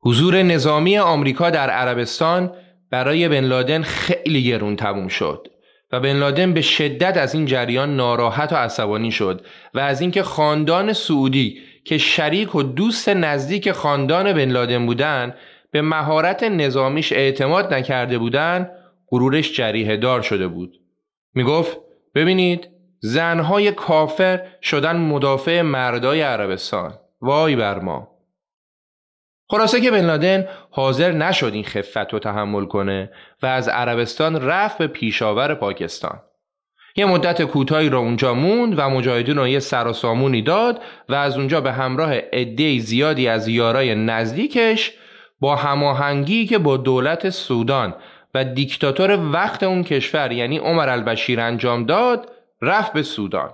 حضور نظامی آمریکا در عربستان برای بن لادن خیلی گرون تموم شد و بن لادن به شدت از این جریان ناراحت و عصبانی شد و از اینکه خاندان سعودی که شریک و دوست نزدیک خاندان بن لادن بودن به مهارت نظامیش اعتماد نکرده بودن غرورش جریه دار شده بود. می گفت ببینید زنهای کافر شدن مدافع مردای عربستان. وای بر ما. خلاصه که بن لادن حاضر نشد این خفت رو تحمل کنه و از عربستان رفت به پیشاور پاکستان. یه مدت کوتاهی را اونجا موند و مجاهدین رو یه سر و سامونی داد و از اونجا به همراه عده زیادی از یارای نزدیکش با هماهنگی که با دولت سودان و دیکتاتور وقت اون کشور یعنی عمر البشیر انجام داد رفت به سودان.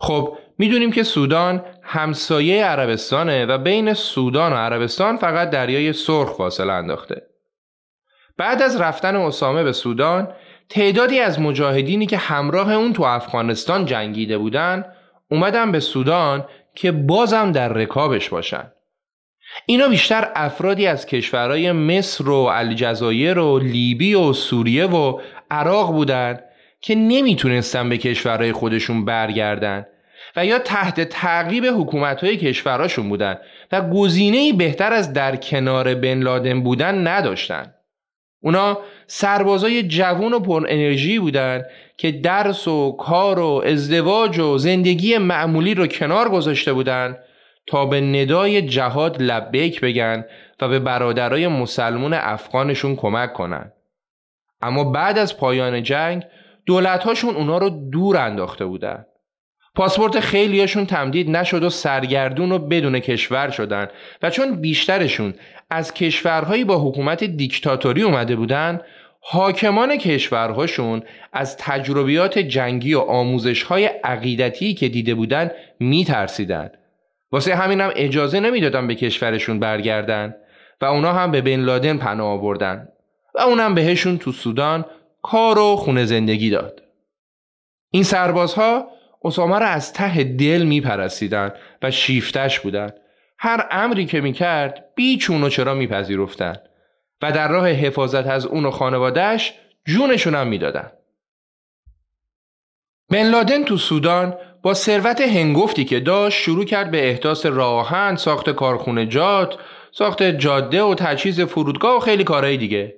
خب می‌دونیم که سودان همسایه عربستانه و بین سودان و عربستان فقط دریای سرخ فاصله انداخته. بعد از رفتن اسامه به سودان تعدادی از مجاهدینی که همراه اون تو افغانستان جنگیده بودن اومدن به سودان که بازم در رکابش باشن. اینا بیشتر افرادی از کشورهای مصر و الجزایر و لیبی و سوریه و عراق بودند که نمی‌تونستن به کشورهای خودشون برگردن و یا تحت تعقیب حکومتهای کشورهاشون بودن و گزینه بهتر از در کنار بن لادن بودن نداشتن. اونا سربازای جوان و پر انرژی بودن که درس و کار و ازدواج و زندگی معمولی رو کنار گذاشته بودن تا به ندای جهاد لبیک بگن و به برادرای مسلمون افغانشون کمک کنن. اما بعد از پایان جنگ دولتهاشون اونا رو دور انداخته بودن. پاسپورت خیلیاشون تمدید نشد و سرگردون و بدون کشور شدن و چون بیشترشون از کشورهایی با حکومت دیکتاتوری اومده بودن حاکمان کشورهاشون از تجربیات جنگی و آموزشهای عقیدتی که دیده بودن میترسیدند واسه همینم اجازه نمی‌دادن به کشورشون برگردن و اونا هم به بن لادن پناه آوردن و اونم بهشون تو سودان کار و خونه زندگی داد. این سربازها اسامه را از ته دل میپرستیدن و شیفتش بودن. هر امری که می‌کرد بیچون و چرا میپذیرفتن و در راه حفاظت از اون و خانوادهش جونشون هم می‌دادن. بن لادن تو سودان ثروت هنگفتی که داشت شروع کرد به احداث راهن، ساخت کارخونجات، ساخت جاده و تجهیز فرودگاه و خیلی کارهای دیگه.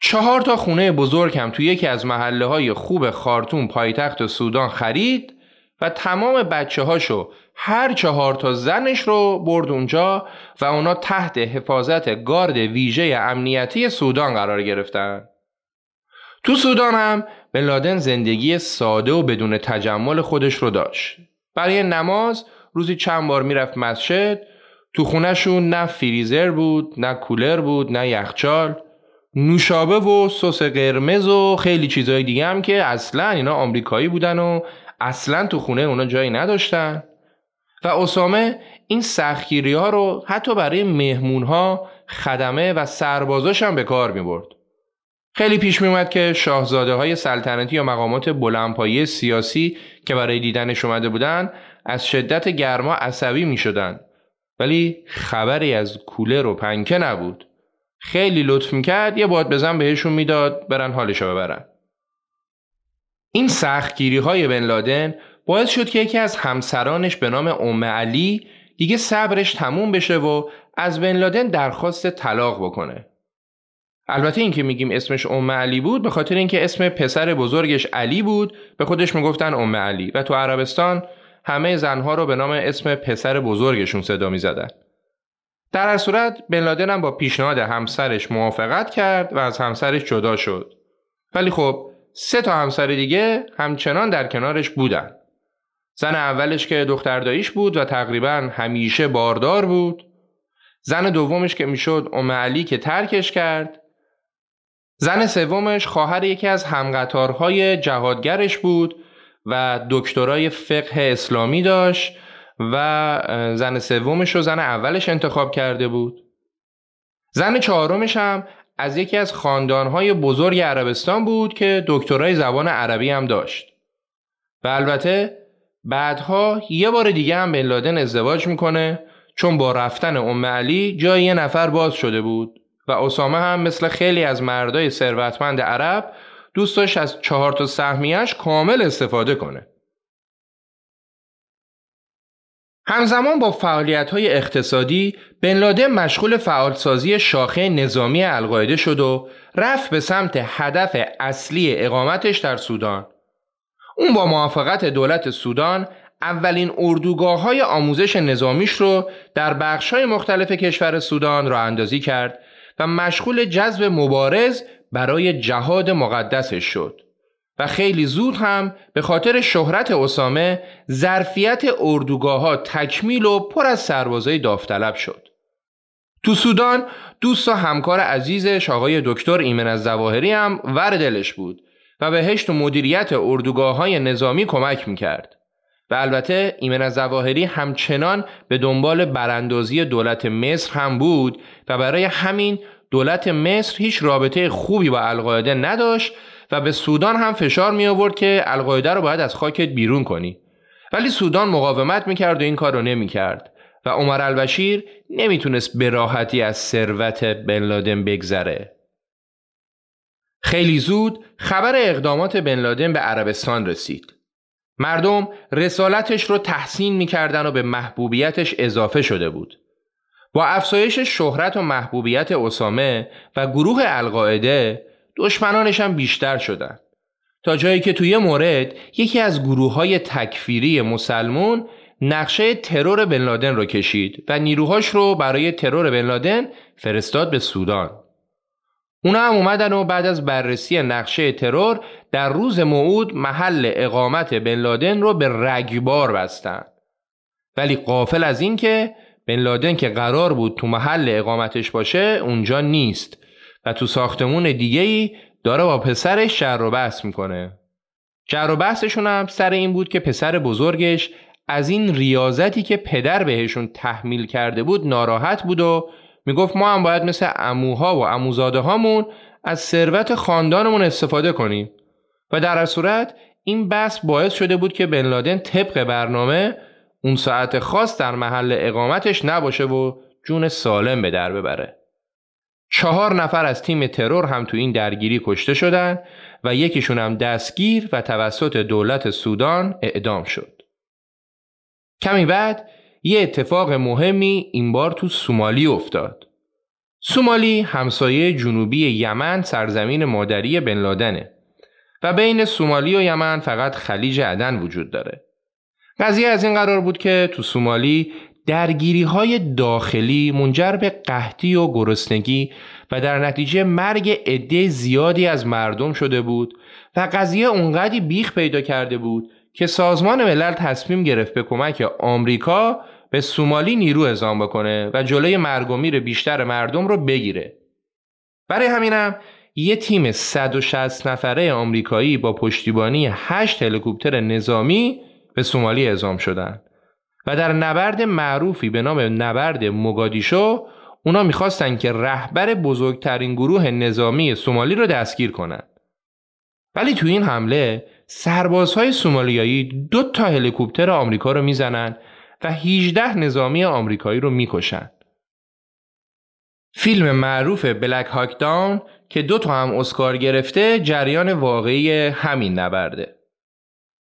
چهار تا خونه بزرگ هم توی یکی از محله های خوب خارتون پایتخت سودان خرید و تمام بچه هاشو هر چهار تا زنش رو برد اونجا و اونا تحت حفاظت گارد ویژه امنیتی سودان قرار گرفتن. تو سودان هم بن لادن زندگی ساده و بدون تجمل خودش رو داشت. برای نماز روزی چند بار می‌رفت مسجد تو خونهشون نه فریزر بود نه کولر بود نه یخچال نوشابه و سس قرمز و خیلی چیزهای دیگه هم که اصلا اینا آمریکایی بودن و اصلا تو خونه اونا جایی نداشتن و اسامه این سختگیری ها رو حتی برای مهمون ها خدمه و سربازاش هم به کار می برد. خیلی پیش می اومد که شاهزاده های سلطنتی یا مقامات بلندپایه سیاسی که برای دیدنش اومده بودن از شدت گرما عصبی می شدن. ولی خبری از کولر و پنکه نبود. خیلی لطف می‌کرد یه باد بزن بهشون می‌داد برن حالشو ببرن. این سختگیری های بن لادن باعث شد که یکی از همسرانش به نام ام علی دیگه صبرش تموم بشه و از بن لادن درخواست طلاق بکنه. البته این که میگیم اسمش ام علی بود به خاطر اینکه اسم پسر بزرگش علی بود به خودش می‌گفتن ام علی و تو عربستان همه زنها رو به نام اسم پسر بزرگشون صدا می‌زدن. در هر صورت بن لادن هم با پیشنهاد همسرش موافقت کرد و از همسرش جدا شد. ولی خب سه تا همسر دیگه همچنان در کنارش بودن. زن اولش که دختر داییش بود و تقریبا همیشه باردار بود. زن دومش که می‌شد ام علی که ترکش کرد. زن سومش خواهر یکی از همقطارهای جهادگرش بود و دکترای فقه اسلامی داشت و زن سومش رو زن اولش انتخاب کرده بود. زن چهارمش هم از یکی از خاندانهای بزرگ عربستان بود که دکترای زبان عربی هم داشت. و البته بعدها یه بار دیگه هم بن لادن ازدواج می‌کنه چون با رفتن ام علی جای یه نفر باز شده بود و اسامه هم مثل خیلی از مردای ثروتمند عرب دوست داشت از چهار تا سهمیش کامل استفاده کنه. همزمان با فعالیت های اقتصادی بن لادن مشغول فعالسازی شاخه نظامی القاعده شد و رفت به سمت هدف اصلی اقامتش در سودان. اون با موافقت دولت سودان اولین اردوگاه های آموزش نظامیش رو در بخش های مختلف کشور سودان را اندازی کرد و مشغول جذب مبارز برای جهاد مقدسش شد و خیلی زود هم به خاطر شهرت اسامه ظرفیت اردوگاه ها تکمیل و پر از سربازای داوطلب شد. تو سودان دوست و همکار عزیزش آقای دکتر ایمن از زواهری هم ور دلش بود و بهش تو مدیریت اردوگاه های نظامی کمک می‌کرد. و البته ایمن از زواهری همچنان به دنبال براندازی دولت مصر هم بود و برای همین دولت مصر هیچ رابطه خوبی با القاعده نداشت و به سودان هم فشار می آورد که القاعده رو باید از خاکت بیرون کنی. ولی سودان مقاومت می‌کرد و این کار رو نمی‌کرد و عمر البشیر نمی‌تونست به راحتی از ثروت بن لادن بگذره. خیلی زود خبر اقدامات بن لادن به عربستان رسید. مردم رسالتش رو تحسین می‌کردن و به محبوبیتش اضافه شده بود با افزایش شهرت و محبوبیت اسامه و گروه القاعده دشمنانش هم بیشتر شدن تا جایی که توی مورد یکی از گروه های تکفیری مسلمون نقشه ترور بن لادن رو کشید و نیروهاش رو برای ترور بن لادن فرستاد به سودان. اونا هم اومدن و بعد از بررسی نقشه ترور در روز موعود محل اقامت بن لادن رو به رگبار بستن. ولی قافل از این که بن لادن که قرار بود تو محل اقامتش باشه اونجا نیست و تو ساختمون دیگه ای داره با پسرش شر و بحث می‌کنه. شر و بحثشون هم سر این بود که پسر بزرگش از این ریاضتی که پدر بهشون تحمیل کرده بود ناراحت بود و می‌گفت ما هم باید مثل اموها و اموزاده هامون از ثروت خاندانمون استفاده کنیم و در صورت این بحث باعث شده بود که بن لادن طبق برنامه اون ساعت خاص در محل اقامتش نباشه و جون سالم به در ببره. چهار نفر از تیم ترور هم تو این درگیری کشته شدن و یکیشون هم دستگیر و توسط دولت سودان اعدام شد. کمی بعد یه اتفاق مهمی این بار تو سومالی افتاد. سومالی همسایه جنوبی یمن سرزمین مادری بن لادنه و بین سومالی و یمن فقط خلیج عدن وجود داره. قضیه از این قرار بود که تو سومالی درگیری های داخلی منجر به قحطی و گرسنگی و در نتیجه مرگ عده زیادی از مردم شده بود و قضیه اونقدی بیخ پیدا کرده بود که سازمان ملل تصمیم گرفت به کمک آمریکا به سومالی نیرو اعزام بکنه و جلوی مرگ و میر بیشتر مردم رو بگیره. برای همینم یه تیم 160 نفره آمریکایی با پشتیبانی 8 هلیکوپتر نظامی به سومالی اعزام شدند و در نبرد معروفی به نام نبرد مگادیشو اونا می‌خواستن که رهبر بزرگترین گروه نظامی سومالی رو دستگیر کنند. ولی تو این حمله سربازهای سومالیایی دو تا هلیکوپتر آمریکا رو می‌زنن و 18 نظامی آمریکایی رو می‌کشن. فیلم معروف بلک هاک داون که دو تا هم اسکار گرفته جریان واقعی همین نبرده.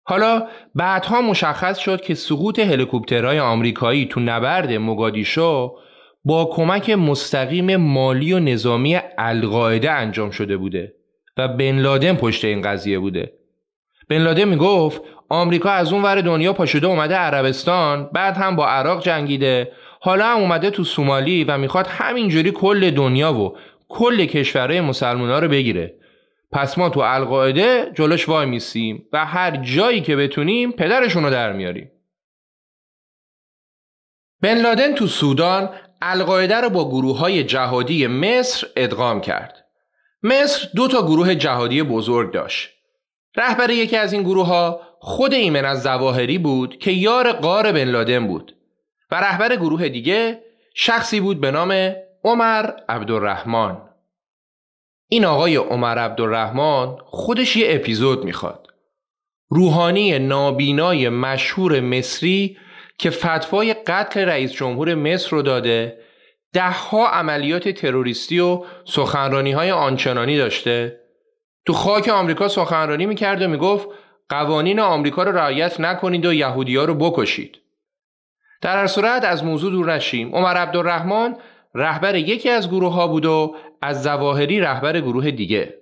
حالا بعدها مشخص شد که سقوط هلیکوپترهای آمریکایی تو نبرد مگادیشو با کمک مستقیم مالی و نظامی القاعده انجام شده بوده و بن لادن پشت این قضیه بوده. بن لادن می‌گفت آمریکا از اون ور دنیا پاشده اومده عربستان بعد هم با عراق جنگیده. حالا هم اومده تو سومالی و می‌خواد همینجوری کل دنیا و کل کشورهای مسلمان رو بگیره. پس ما تو القاعده جلوش وای میسیم و هر جایی که بتونیم پدرشون رو در میاریم. بن لادن تو سودان القاعده رو با گروه های جهادی مصر ادغام کرد. مصر دو تا گروه جهادی بزرگ داشت. رهبر یکی از این گروه ها خود ایمن از زواهری بود که یار قار بن لادن بود و رهبر گروه دیگه شخصی بود به نام عمر عبدالرحمن. این آقای عمر عبدالرحمن خودش یه اپیزود می‌خواد. روحانی نابینای مشهور مصری که فتوای قتل رئیس جمهور مصر رو داده دهها عملیات تروریستی و سخنرانی های آنچنانی داشته تو خاک آمریکا سخنرانی می‌کرد و می‌گفت قوانین آمریکا رو رعایت نکنید و یهودی ها رو بکشید در هر صورت از موضوع دور نشیم عمر عبدالرحمن رهبر یکی از گروه ها بود و از زواهری رهبر گروه دیگه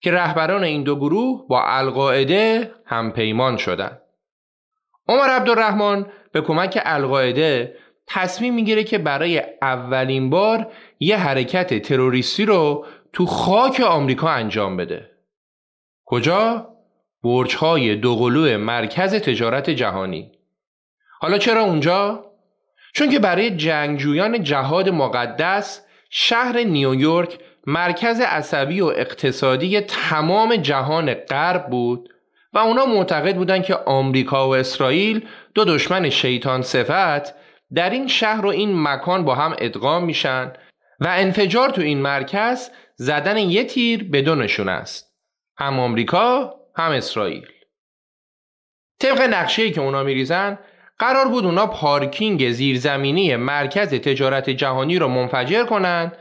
که رهبران این دو گروه با القاعده هم پیمان شدند. عمر عبدالرحمن به کمک القاعده تصمیم می‌گیره که برای اولین بار یه حرکت تروریستی رو تو خاک آمریکا انجام بده. کجا؟ برج های دوقلو مرکز تجارت جهانی. حالا چرا اونجا؟ چون که برای جنگجویان جهاد مقدس شهر نیویورک مرکز عصبی و اقتصادی تمام جهان غرب بود و اونا معتقد بودند که آمریکا و اسرائیل دو دشمن شیطان صفت در این شهر و این مکان با هم ادغام میشن و انفجار تو این مرکز زدن یه تیر بدونشون است هم آمریکا هم اسرائیل طبق نقشه که اونا میریزن قرار بود اونا پارکینگ زیرزمینی مرکز تجارت جهانی رو منفجر کنن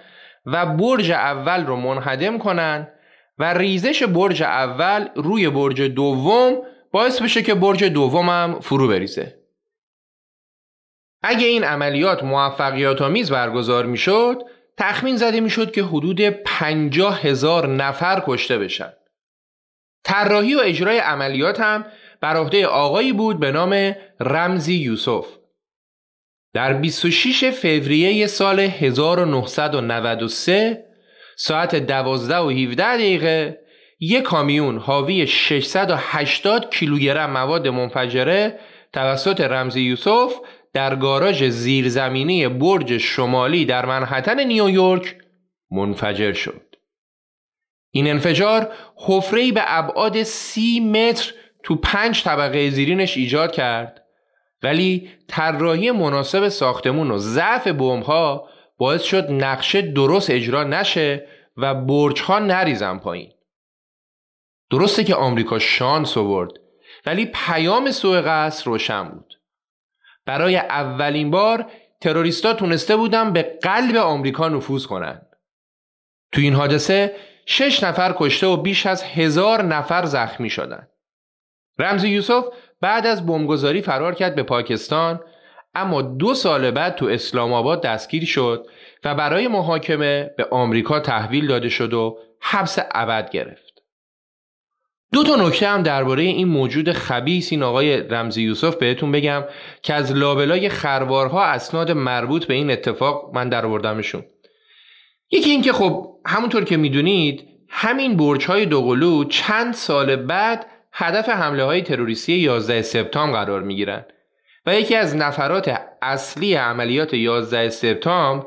و برج اول رو منهدم کنن و ریزش برج اول روی برج دوم باعث بشه که برج دومم فرو بریزه. اگه این عملیات موفقیت آمیز برگزار می‌شد، تخمین زده می‌شد که حدود پنجاه هزار نفر کشته بشن. طراحی و اجرای عملیات هم بر عهده آقایی بود به نام رمزی یوسف در 26 فوریه سال 1993 ساعت 12 و 17 دقیقه یک کامیون حاوی 680 کیلوگرم مواد منفجره توسط رمزی یوسف در گاراژ زیرزمینی برج شمالی در منحتن نیویورک منفجر شد. این انفجار حفره‌ای به ابعاد سی متر تو پنج طبقه زیرینش ایجاد کرد. ولی طراحی مناسب ساختمون و ضعف ها باعث شد نقشه درست اجرا نشه و برج ها نریزن پایین. درسته که آمریکا شانس آورد ولی پیام سوء قصد روشن بود. برای اولین بار تروریستا تونسته بودن به قلب آمریکا نفوذ کنند تو این حادثه شش نفر کشته و بیش از هزار نفر زخمی شدند رمزی یوسف بعد از بمبگذاری فرار کرد به پاکستان اما دو سال بعد تو اسلام آباد دستگیر شد و برای محاکمه به آمریکا تحویل داده شد و حبس ابد گرفت. دو تا نکته هم درباره این موجود خبیس این آقای رمزی یوسف بهتون بگم که از لابلای خروارها اسناد مربوط به این اتفاق من در آوردمشون. یکی اینکه خب همونطور که می‌دونید همین برج های دوقلو چند سال بعد هدف حمله های تروریستی 11 سپتامبر قرار می گیرن و یکی از نفرات اصلی عملیات 11 سپتامبر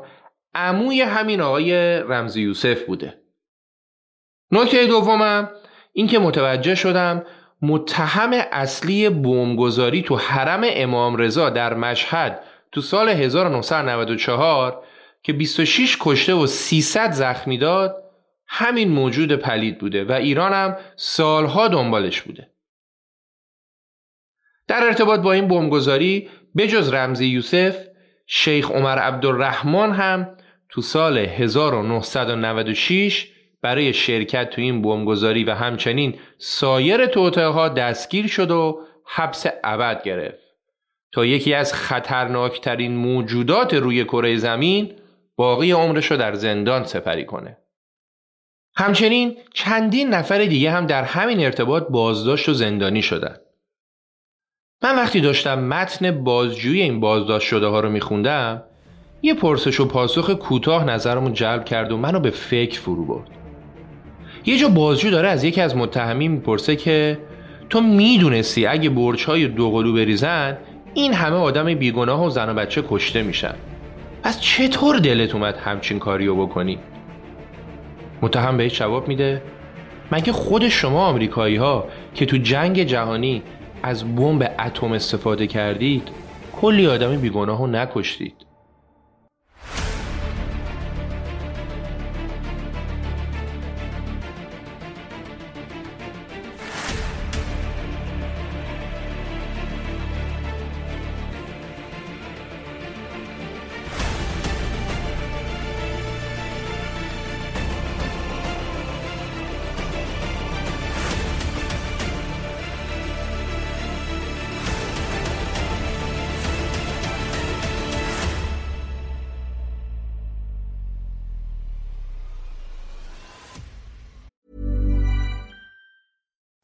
عموی همین آقای رمزی یوسف بوده. نکته دومم اینکه متوجه شدم متهم اصلی بمبگذاری تو حرم امام رضا در مشهد تو سال 1994 که 26 کشته و 300 زخمی داد همین موجود پلید بوده و ایران هم سالها دنبالش بوده. در ارتباط با این بمبگذاری بجز رمزی یوسف شیخ عمر عبدالرحمن هم تو سال 1996 برای شرکت تو این بمبگذاری و همچنین سایر توطئه ها دستگیر شد و حبس ابد گرفت. تا یکی از خطرناکترین موجودات روی کره زمین باقی عمرش رو در زندان سپری کنه همچنین چندین نفر دیگه هم در همین ارتباط بازداشت و زندانی شدن. من وقتی داشتم متن بازجویی این بازداشت شده ها رو میخوندم یه پرسش و پاسخ کوتاه نظرمو جلب کرد و منو به فکر فرو برد. یه جا بازجو داره از یکی از متهمین می‌پرسه که تو می‌دونستی اگه برچ های دوقلو بریزن این همه آدم بیگناه و زن و بچه کشته میشن پس چطور دلت اومد همچین کاریو بکنی؟ متهم بهش جواب میده مگه خود شما آمریکایی ها که تو جنگ جهانی از بمب اتم استفاده کردید کلی آدم بیگناه رو نکشتید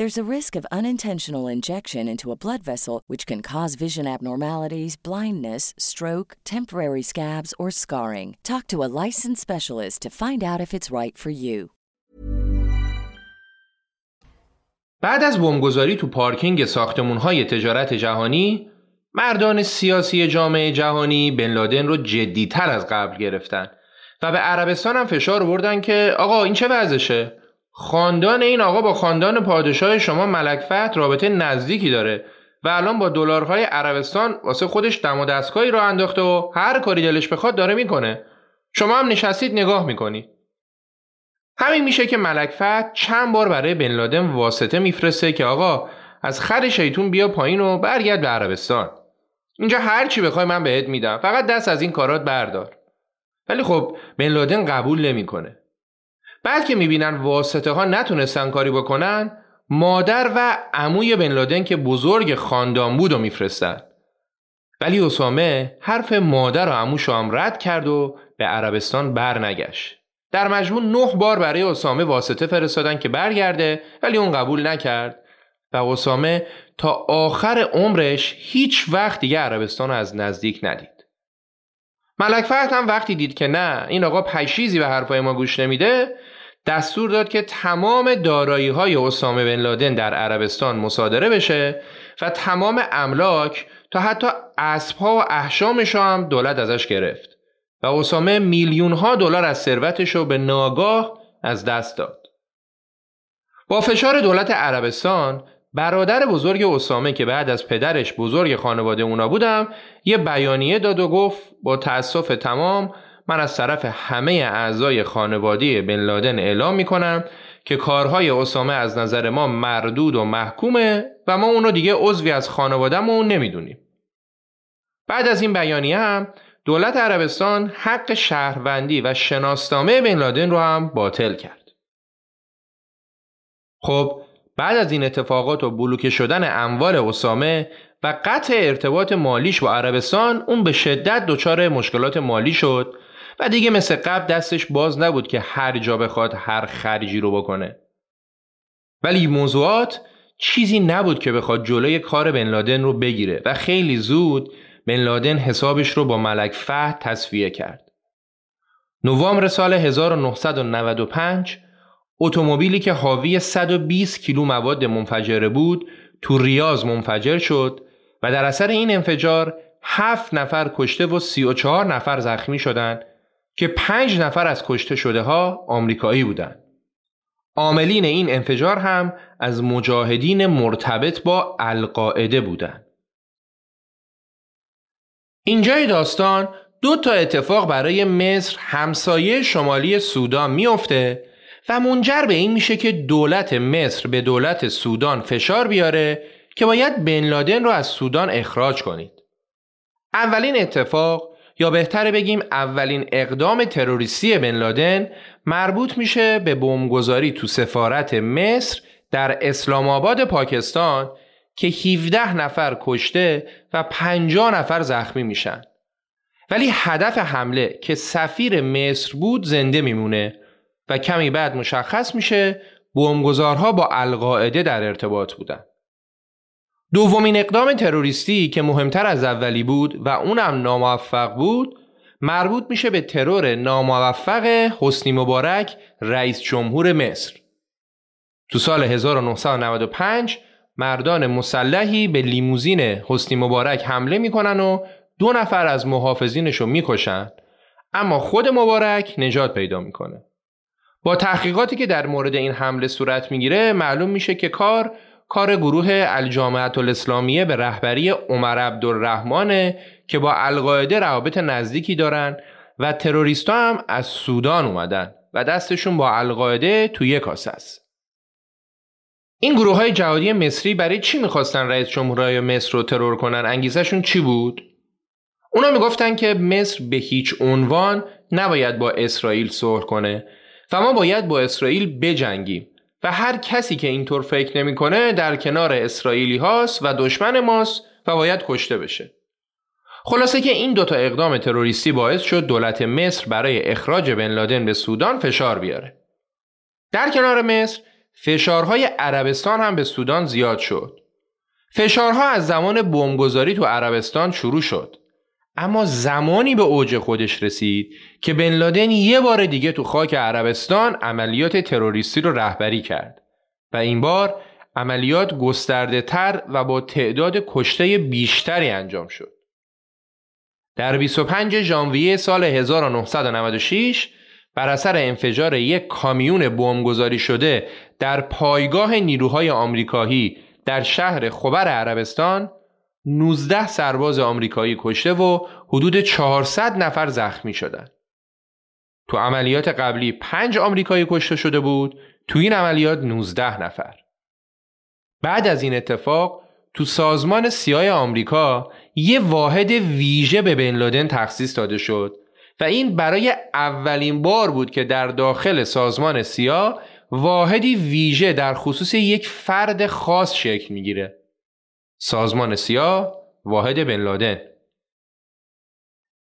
There's a risk of unintentional injection into a blood vessel, which can cause vision abnormalities, blindness, stroke, temporary scabs, or scarring. Talk to a licensed specialist to find out if it's right for you. بعد از بمبگذاری تو پارکینگ ساختمان‌های تجارت جهانی، مردان سیاسی جامعه جهانی بن لادن رو جدیتر از قبل گرفتن و به عربستان هم فشار بردن که آقا این چه وضعشه؟ خاندان این آقا با خاندان پادشاه شما ملک فهد رابطه نزدیکی داره و الان با دلارهای عربستان واسه خودش دم و دستگاهی رو انداخته و هر کاری دلش بخواد داره می‌کنه. شما هم نشستید نگاه می‌کنید همین میشه که ملک فهد چند بار برای بن لادن واسطه میفرسته که آقا از خر شیطون بیا پایین و برگرد به عربستان. اینجا هر چی بخوای من بهت میدم. فقط دست از این کارات بردار. ولی خب بن لادن قبول نمی‌کنه. بعد که می‌بینن واسطه ها نتونستن کاری بکنن مادر و عموی بن لادن که بزرگ خاندان بود و میفرستن ولی اسامه حرف مادر و عموش هم رد کرد و به عربستان برنگشت در مجموع نه بار برای اسامه واسطه فرستادن که برگرده ولی اون قبول نکرد و اسامه تا آخر عمرش هیچ وقت دیگه عربستان از نزدیک ندید. ملک فهد هم وقتی دید که نه این آقا پشیزی به حرفای ما گوش نمیده دستور داد که تمام دارایی های اسامه بن لادن در عربستان مصادره بشه و تمام املاک تا حتی اسبها و احشامش هم دولت ازش گرفت و اسامه میلیون ها دلار از ثروتش رو به ناگاه از دست داد. با فشار دولت عربستان برادر بزرگ اسامه که بعد از پدرش بزرگ خانواده اونا بودم یه بیانیه داد و گفت با تأسف تمام من از طرف همه اعضای خانواده بن لادن اعلام می‌کنم که کارهای اسامه از نظر ما مردود و محکومه و ما اونو دیگه عضوی از خانوادهمون نمی‌دونیم. بعد از این بیانیه هم دولت عربستان حق شهروندی و شناسنامه بن لادن رو هم باطل کرد. خب بعد از این اتفاقات و بلوکه شدن اموال اسامه و قطع ارتباط مالیش با عربستان اون به شدت دچار مشکلات مالی شد و دیگه مثل قبل دستش باز نبود که هر جا بخواد هر خرجی رو بکنه. ولی موضوعات چیزی نبود که بخواد جلوی کار بن لادن رو بگیره و خیلی زود بن لادن حسابش رو با ملک فهد تصفیه کرد. نوامبر سال 1995 اتومبیلی که حاوی 120 کیلو مواد منفجره بود تو ریاض منفجر شد و در اثر این انفجار هفت نفر کشته و 34 نفر زخمی شدند که پنج نفر از کشته شده ها آمریکایی بودند. عاملین این انفجار هم از مجاهدین مرتبط با القاعده بودند. اینجای داستان دو تا اتفاق برای مصر همسایه شمالی سودان میافته و منجر به این میشه که دولت مصر به دولت سودان فشار بیاره که باید بن لادن رو از سودان اخراج کنید. اولین اتفاق یا بهتره بگیم اولین اقدام تروریستی بن لادن مربوط میشه به بمبگذاری تو سفارت مصر در اسلام آباد پاکستان که 17 نفر کشته و 50 نفر زخمی میشن. ولی هدف حمله که سفیر مصر بود زنده میمونه و کمی بعد مشخص میشه بمبگذارها با القاعده در ارتباط بودن. دومین اقدام تروریستی که مهمتر از اولی بود و اونم ناموفق بود مربوط میشه به ترور ناموفق حسنی مبارک رئیس جمهور مصر. تو سال 1995 مردان مسلحی به لیموزین حسنی مبارک حمله می‌کنن و دو نفر از محافظینش رو می‌کشن اما خود مبارک نجات پیدا می‌کنه. با تحقیقاتی که در مورد این حمله صورت می‌گیره معلوم میشه که کار کار گروه الجامعت الاسلامیه به رهبری عمر عبدالرحمن که با القاعده روابط نزدیکی دارن و تروریستا هم از سودان اومدن و دستشون با القاعده توی کاسه است. این گروه های جهادی مصری برای چی می‌خواستن رئیس جمهورهای مصر رو ترور کنن؟ انگیزشون چی بود؟ اونا می‌گفتن که مصر به هیچ عنوان نباید با اسرائیل صلح کنه و ما باید با اسرائیل بجنگیم و هر کسی که اینطور فکر نمی‌کنه در کنار اسرائیلی هاست و دشمن ماست و باید کشته بشه. خلاصه که این دوتا اقدام تروریستی باعث شد دولت مصر برای اخراج بن لادن به سودان فشار بیاره. در کنار مصر فشارهای عربستان هم به سودان زیاد شد. فشارها از زمان بمبگذاری تو عربستان شروع شد. اما زمانی به اوج خودش رسید که بن لادن یه بار دیگه تو خاک عربستان عملیات تروریستی رو رهبری کرد و این بار عملیات گسترده تر و با تعداد کشته بیشتری انجام شد. در 25 ژانویه سال 1996 بر اثر انفجار یک کامیون بمبگذاری شده در پایگاه نیروهای آمریکایی در شهر خبر عربستان 19 سرباز آمریکایی کشته و حدود 400 نفر زخمی شدند. تو عملیات قبلی پنج آمریکایی کشته شده بود تو این عملیات 19 نفر بعد از این اتفاق تو سازمان سیای آمریکا یه واحد ویژه به بن لادن تخصیص داده شد و این برای اولین بار بود که در داخل سازمان سیا واحدی ویژه در خصوص یک فرد خاص شکل می‌گیره. سازمان سیا واحد بن لادن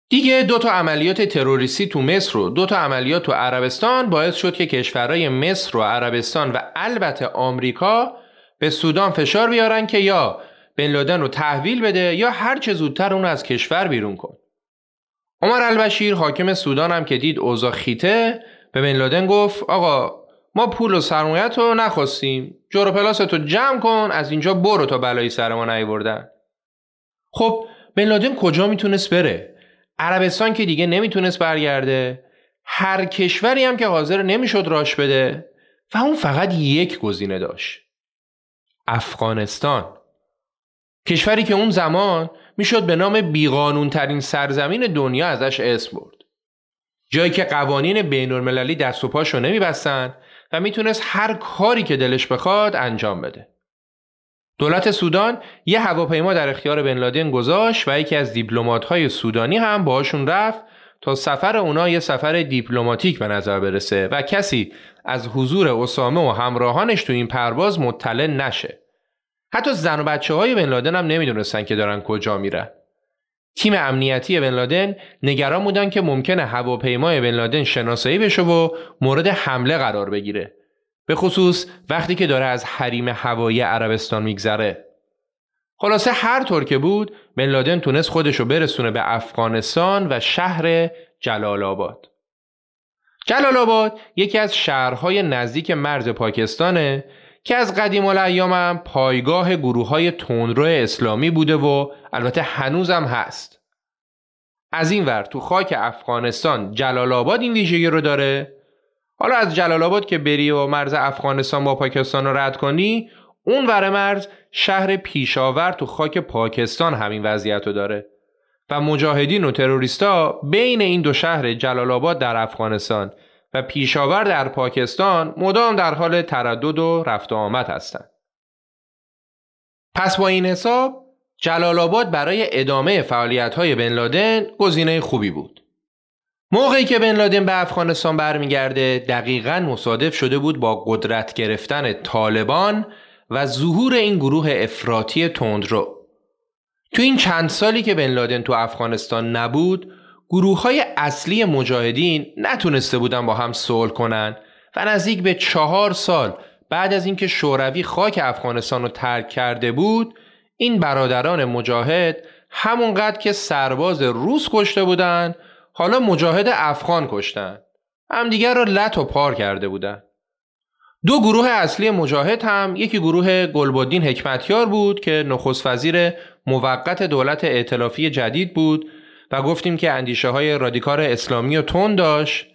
دیگه دو تا عملیات تروریستی تو مصر و دو تا عملیات تو عربستان باعث شد که کشورهای مصر و عربستان و البته آمریکا به سودان فشار بیارن که یا بن لادن رو تحویل بده یا هر چه زودتر اون از کشور بیرون کن. عمر البشیر حاکم سودان هم که دید اوضاع خیته به بن لادن گفت آقا ما پول و سرمایت رو نخواستیم. جورو پلاستو جمع کن از اینجا برو تا بلایی سر ما نیوردن خب بن کجا می‌تونست بره؟ عربستان که دیگه نمی‌تونست برگرده. هر کشوری هم که حاضر نمی‌شد راش بده. و اون فقط یک گزینه داشت. افغانستان. کشوری که اون زمان می‌شد به نام بیقانون ترین سرزمین دنیا ازش اسم برد. جایی که قوانین بین المللی دست و پاشو نمیبستن و می‌تونست هر کاری که دلش بخواد انجام بده. دولت سودان یه هواپیما در اختیار بن لادن گذاشت و یکی از های سودانی هم باهاشون رفت تا سفر اونا یه سفر دیپلماتیک به نظر برسه و کسی از حضور اسامه و همراهانش تو این پرواز مطلع نشه. حتی زن و بچه های بن لادن هم نمی‌دونستن که دارن کجا میرن. تیم امنیتی بن لادن نگران بودن که ممکنه هواپیمای بن لادن شناسایی بشه و مورد حمله قرار بگیره. به خصوص وقتی که داره از حریم هوایی عربستان میگذره. خلاصه هر طور که بود بن لادن تونست خودشو برسونه به افغانستان و شهر جلال آباد. جلال آباد یکی از شهرهای نزدیک مرز پاکستانه که از قدیم الایام هم پایگاه گروه های تندرو اسلامی بوده و البته هنوزم هست. از این ور تو خاک افغانستان جلال آباد این ویژگی رو داره؟ حالا از جلال آباد که بری و مرز افغانستان با پاکستان رو رد کنی اون ور مرز شهر پیشاور تو خاک پاکستان همین وضعیت رو داره. و مجاهدین و تروریستا بین این دو شهر جلال آباد در افغانستان. و پیشاور در پاکستان مدام در حال تردد و رفت و آمد هستند. پس با این حساب جلال آباد برای ادامه فعالیت های بن لادن گزینه خوبی بود. موقعی که بن لادن به افغانستان برمیگرده دقیقا مصادف شده بود با قدرت گرفتن طالبان و ظهور این گروه افراطی تندرو. تو این چند سالی که بن لادن تو افغانستان نبود گروه های اصلی مجاهدین نتونسته بودن با هم صلح کنن و نزدیک به چهار سال بعد از اینکه شوروی خاک افغانستان رو ترک کرده بود این برادران مجاهد همونقدر که سرباز روس کشته بودن حالا مجاهد افغان کشتن. همدیگر را لط و پار کرده بودن. دو گروه اصلی مجاهد هم یکی گروه گلبدین حکمتیار بود که نخست وزیر موقت دولت ائتلافی جدید بود و گفتیم که اندیشه های رادیکار اسلامی و تون داشت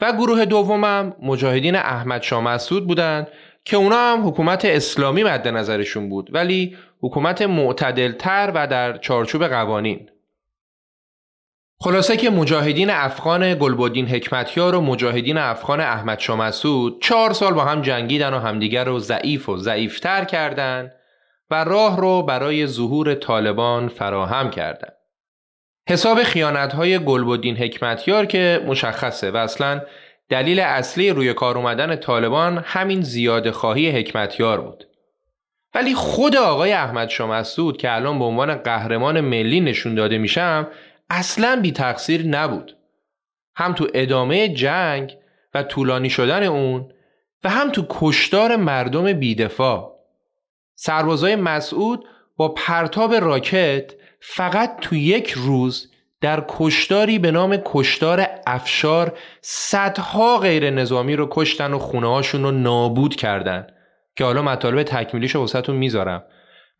و گروه دومم مجاهدین احمد شاه مسعود بودند که اونا هم حکومت اسلامی مد نظرشون بود ولی حکومت معتدلتر و در چارچوب قوانین خلاصه که مجاهدین افغان گلبدین حکمتیار و مجاهدین افغان احمد شاه مسعود چهار سال با هم جنگیدن و همدیگر رو ضعیف و ضعیفتر کردند و راه رو برای ظهور طالبان فراهم کردند. حساب خیانت های گلبدین حکمتیار که مشخصه و اصلا دلیل اصلی روی کار اومدن طالبان همین زیاد خواهی حکمتیار بود. ولی خود آقای احمد شاه مسعود که الان به عنوان قهرمان ملی نشون داده میشم اصلا بی تقصیر نبود. هم تو ادامه جنگ و طولانی شدن اون و هم تو کشتار مردم بیدفاع. سربازای مسعود با پرتاب راکت فقط تو یک روز در کشتاری به نام کشتار افشار صدها غیر نظامی رو کشتن و خونه هاشون رو نابود کردن. که حالا مطالب تکمیلیش رو وسطون می‌ذارم.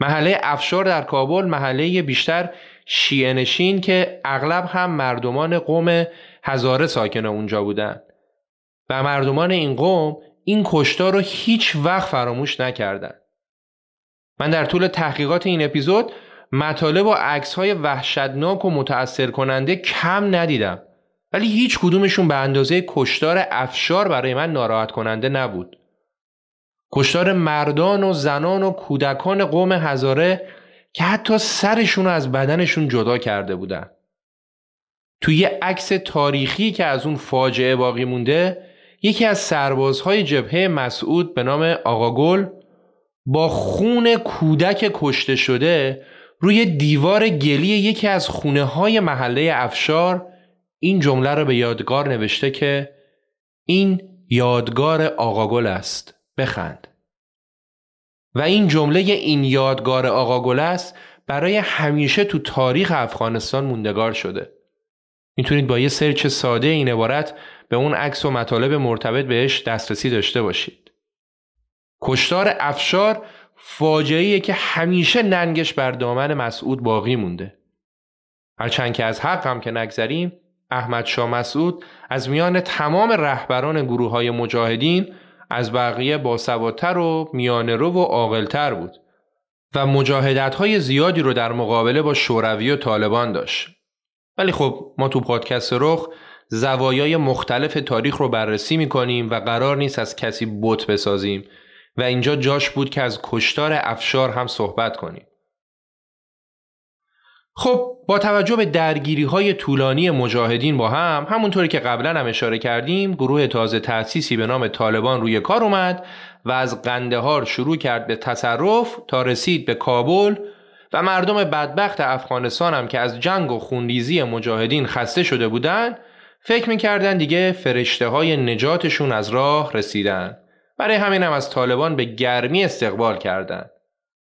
محله افشار در کابل محله بیشتر شیعه نشین که اغلب هم مردمان قوم هزاره ساکن اونجا بودن. و مردمان این قوم این کشتار رو هیچ وقت فراموش نکردن. من در طول تحقیقات این اپیزود مطالب و عکس های وحشتناک و متأثر کننده کم ندیدم ولی هیچ کدومشون به اندازه کشتار افشار برای من ناراحت کننده نبود. کشتار مردان و زنان و کودکان قوم هزاره که حتی سرشون رو از بدنشون جدا کرده بودن. توی یه عکس تاریخی که از اون فاجعه باقی مونده یکی از سربازهای جبهه مسعود به نام آقا گل با خون کودک کشته شده روی دیوار گلی یکی از خونه های محله افشار این جمله رو به یادگار نوشته که این یادگار آقا گل است. بخند. و این جمله این یادگار آقا گل است برای همیشه تو تاریخ افغانستان موندگار شده. می‌تونید با یه سرچ ساده این عبارت به اون عکس و مطالب مرتبط بهش دسترسی داشته باشید. کشتار افشار فاجعه که همیشه ننگش بر دامن مسعود باقی مونده. هرچند که از حق هم که نگذریم احمد شاه مسعود از میان تمام رهبران گروه های مجاهدین از بقیه باسوادتر و میانرو و عاقلتر بود و مجاهدت های زیادی رو در مقابله با شوروی و طالبان داشت. ولی خب ما تو پادکست رخ زوایای مختلف تاریخ رو بررسی می‌کنیم و قرار نیست از کسی بت بسازیم. و اینجا جاش بود که از کشتار افشار هم صحبت کنیم. خب با توجه به درگیری های طولانی مجاهدین با هم همونطوری که قبلا هم اشاره کردیم گروه تازه تأسیسی به نام طالبان روی کار اومد و از قندهار شروع کرد به تصرف تا رسید به کابل و مردم بدبخت افغانستان هم که از جنگ و خونریزی مجاهدین خسته شده بودند فکر می‌کردن دیگه فرشته های نجاتشون از راه رسیدن برای همین هم از طالبان به گرمی استقبال کردند.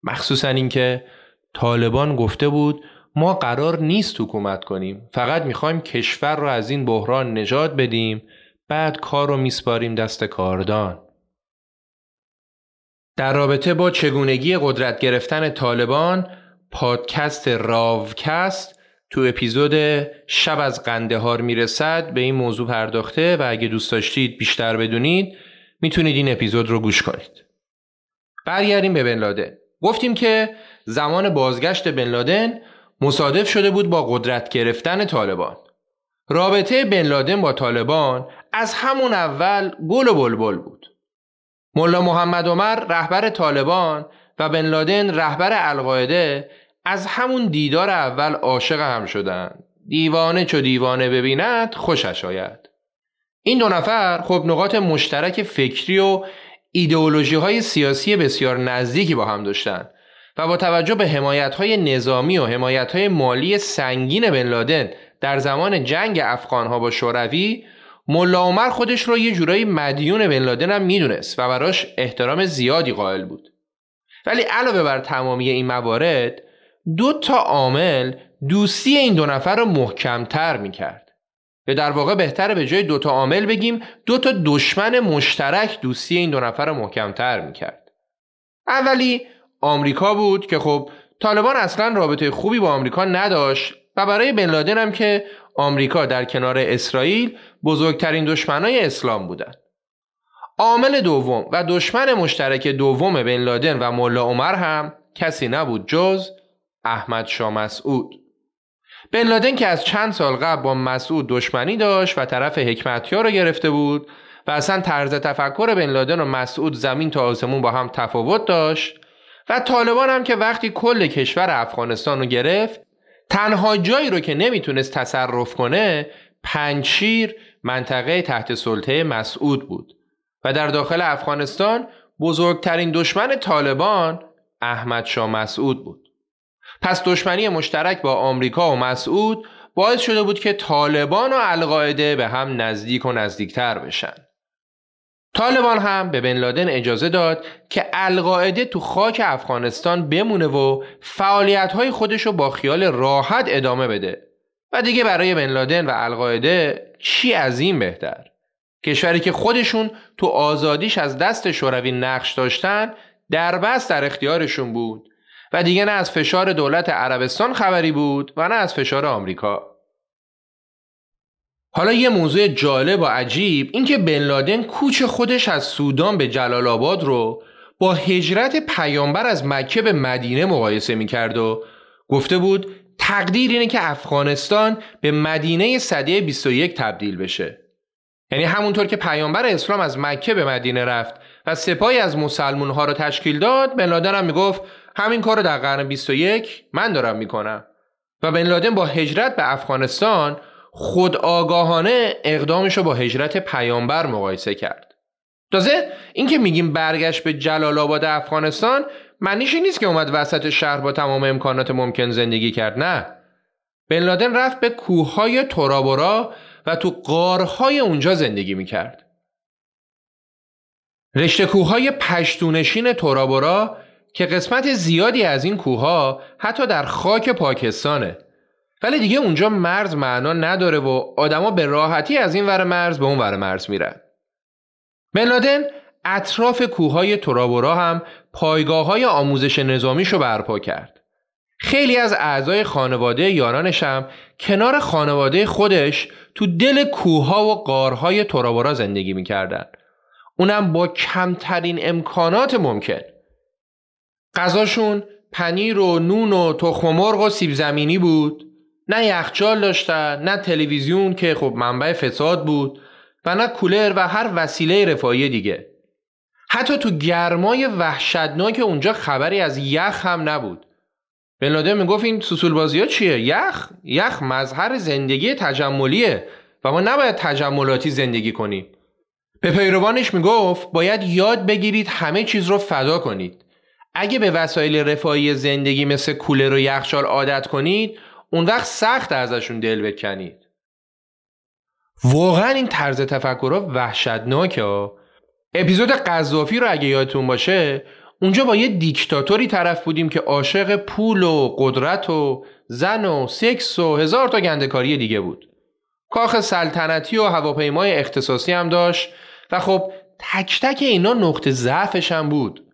مخصوصا اینکه طالبان گفته بود ما قرار نیست حکومت کنیم. فقط می‌خوایم کشور رو از این بحران نجات بدیم بعد کار رو میسپاریم دست کاردان. در رابطه با چگونگی قدرت گرفتن طالبان پادکست راوکست تو اپیزود شب از قندهار می‌رسد. به این موضوع پرداخته و اگه دوست داشتید بیشتر بدونید می‌تونید این اپیزود رو گوش کنید. برگردیم به بن لادن. گفتیم که زمان بازگشت بن لادن مصادف شده بود با قدرت گرفتن طالبان. رابطه بن لادن با طالبان از همون اول گل و بلبل بود. ملا محمد عمر رهبر طالبان و بن لادن رهبر القاعده از همون دیدار اول عاشق هم شدن. دیوانه چو دیوانه ببیند خوشش آید. این دو نفر خب نقاط مشترک فکری و ایدئولوژی های سیاسی بسیار نزدیکی با هم داشتن و با توجه به حمایت های نظامی و حمایت های مالی سنگین بن لادن در زمان جنگ افغان ها با شوروی ملا عمر خودش رو یه جورایی مدیون بن لادن هم می‌دونست و براش احترام زیادی قائل بود. ولی علاوه بر تمامی این موارد دو تا عامل دوستی این دو نفر رو محکمتر می‌کرد. یا در واقع بهتره به جای دوتا عامل بگیم دوتا دشمن مشترک دوستی این دو نفر رو محکمتر می‌کرد اولی آمریکا بود که خب طالبان اصلا رابطه خوبی با آمریکا نداشت و برای بن لادن هم که آمریکا در کنار اسرائیل بزرگترین دشمنای اسلام بودند. عامل دوم و دشمن مشترک دوم بن لادن و ملا عمر هم کسی نبود جز احمد شاه بن لادن که از چند سال قبل با مسعود دشمنی داشت و طرف حکمتیار رو گرفته بود و اصلا طرز تفکر بن لادن و مسعود زمین تا آسمون با هم تفاوت داشت و طالبان هم که وقتی کل کشور افغانستان رو گرفت تنها جایی رو که نمی‌تونست تصرف کنه پنچیر منطقه تحت سلطه مسعود بود و در داخل افغانستان بزرگترین دشمن طالبان احمد شاه مسعود بود. پس دشمنی مشترک با آمریکا و مسعود باعث شده بود که طالبان و القاعده به هم نزدیک و نزدیکتر بشن. طالبان هم به بن لادن اجازه داد که القاعده تو خاک افغانستان بمونه و فعالیت های خودش رو با خیال راحت ادامه بده. و دیگه برای بن لادن و القاعده چی از این بهتر؟ کشوری که خودشون تو آزادیش از دست شوروی نقش داشتن در بس در اختیارشون بود. و دیگه نه از فشار دولت عربستان خبری بود و نه از فشار آمریکا. حالا یه موضوع جالب و عجیب اینکه بن لادن کوچ خودش از سودان به جلال آباد رو با هجرت پیامبر از مکه به مدینه مقایسه می‌کرد و گفته بود تقدیر اینه که افغانستان به مدینه صده 21 تبدیل بشه یعنی همونطور که پیامبر اسلام از مکه به مدینه رفت و سپاهی از مسلمون ها رو تشکیل داد بن لادن هم می‌گفت همین کار رو در قرن 21 من دارم می‌کنم. و بن لادن با هجرت به افغانستان خود آگاهانه اقدامش رو با هجرت پیامبر مقایسه کرد. تازه اینکه میگیم برگشت به جلال آباد افغانستان معنیش نیست که اومد وسط شهر با تمام امکانات ممکن زندگی کرد نه. بن لادن رفت به کوههای تورابورا و تو قارهای اونجا زندگی می‌کرد. رشته کوههای پشتونشین تورابورا که قسمت زیادی از این کوهها حتی در خاک پاکستانه ولی دیگه اونجا مرز معنا نداره و آدما به راحتی از این ور مرز به اون ور مرز میرن بن لادن اطراف کوههای تورابورا هم پایگاه های آموزش نظامیشو برپا کرد. خیلی از اعضای خانواده یارانش هم کنار خانواده خودش تو دل کوهها و قارهای تورابورا زندگی می‌کردن. اونم با کمترین امکانات ممکن. غذاشون پنیر و نون و تخم مرغ و سیب زمینی بود. نه یخچال داشتن، نه تلویزیون که خب منبع فساد بود و نه کولر و هر وسیله رفاهی دیگه. حتی تو گرمای وحشتناک اونجا خبری از یخ هم نبود. بن می‌گفت این سوسول بازی ها چیه؟ یخ؟ یخ مظهر زندگی تجملیه و ما نباید تجملاتی زندگی کنیم. به پیروانش می‌گفت باید یاد بگیرید همه چیز رو فدا کنید. اگه به وسایل رفاهی زندگی مثل کولر و یخچال عادت کنید اون وقت سخت ازشون دل بکنید. واقعا این طرز تفکر وحشتناکه اپیزود قذافی رو اگه یادتون باشه اونجا با یه دیکتاتوری طرف بودیم که عاشق پول و قدرت و زن و سکس و هزار تا گندکاری دیگه بود. کاخ سلطنتی و هواپیمای اختصاصی هم داشت و خب تک تک اینا نقطه ضعفش هم بود.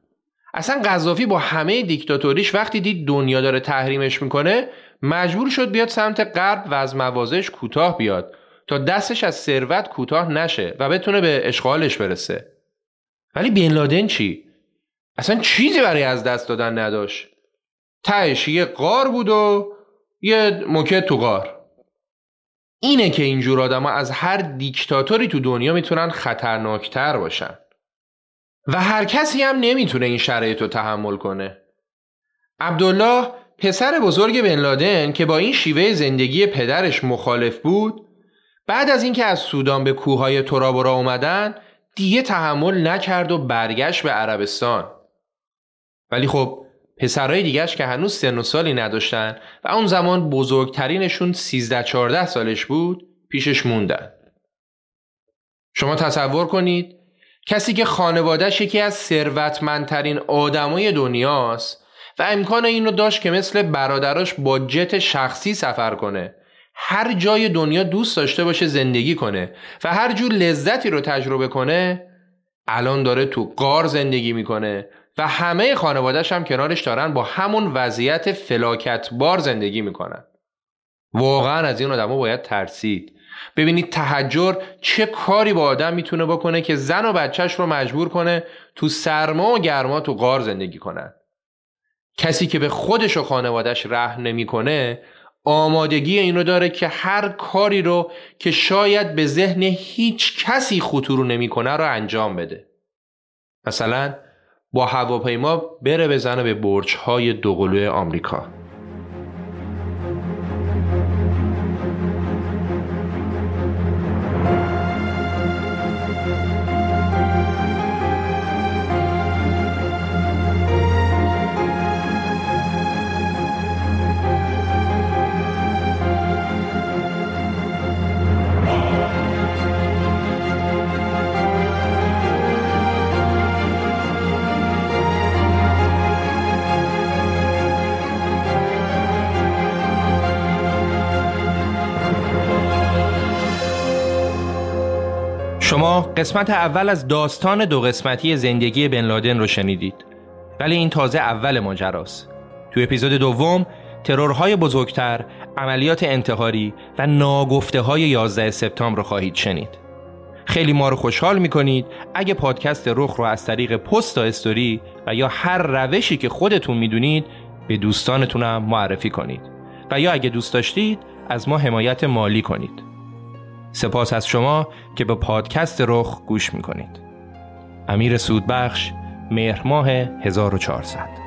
اصلا قذافی با همه دیکتاتوریش وقتی دید دنیا داره تحریمش می‌کنه مجبور شد بیاد سمت غرب و از موازش کوتاه بیاد تا دستش از ثروت کوتاه نشه و بتونه به اشغالش برسه. ولی بین لادن چی؟ اصلا چیزی برای از دست دادن نداشت. تهش یه قار بود و یه موکت تو قار اینه که اینجور آدم از هر دیکتاتوری تو دنیا می‌تونن خطرناکتر باشن. و هر کسی هم نمی‌تونه این شرایط رو تحمل کنه. عبدالله پسر بزرگ بن لادن که با این شیوه زندگی پدرش مخالف بود بعد از اینکه از سودان به کوههای تورابورا اومدن دیگه تحمل نکرد و برگشت به عربستان. ولی خب پسرهای دیگهش که هنوز سن و سالی نداشتن و اون زمان بزرگترینشون 13 14 سالش بود پیشش موندن. شما تصور کنید کسی که خانوادهش یکی از ثروتمندترین آدمای دنیاست و امکان اینو داشت که مثل برادراش با جت شخصی سفر کنه. هر جای دنیا دوست داشته باشه زندگی کنه و هر جور لذتی رو تجربه کنه الان داره تو قار زندگی می‌کنه و همه خانوادهش هم کنارش دارن با همون وضعیت فلاکت بار زندگی می‌کنن. واقعا از این آدم باید ترسید. ببینید تحجر چه کاری با آدم می‌تونه بکنه که زن و بچهش رو مجبور کنه تو سرما و گرما تو غار زندگی کنن. کسی که به خودش و خانوادش رحم نمی‌کنه آمادگی اینو داره که هر کاری رو که شاید به ذهن هیچ کسی خطور نمی‌کنه رو انجام بده. مثلا با هواپیما بره بزنه به برج های دوقلوی آمریکا. قسمت اول از داستان دو قسمتی زندگی بن لادن رو شنیدید. ولی این تازه اول ماجراست. تو اپیزود دوم ترورهای بزرگتر عملیات انتحاری و ناگفته های 11 سپتامبر رو خواهید شنید. خیلی ما رو خوشحال می‌کنید اگه پادکست رخ رو از طریق پست و استوری و یا هر روشی که خودتون می‌دونید به دوستانتونم معرفی کنید. و یا اگه دوست داشتید از ما حمایت مالی کنید. سپاس از شما که به پادکست رخ گوش می‌کنید. امیر سودبخش مهر ماه 1400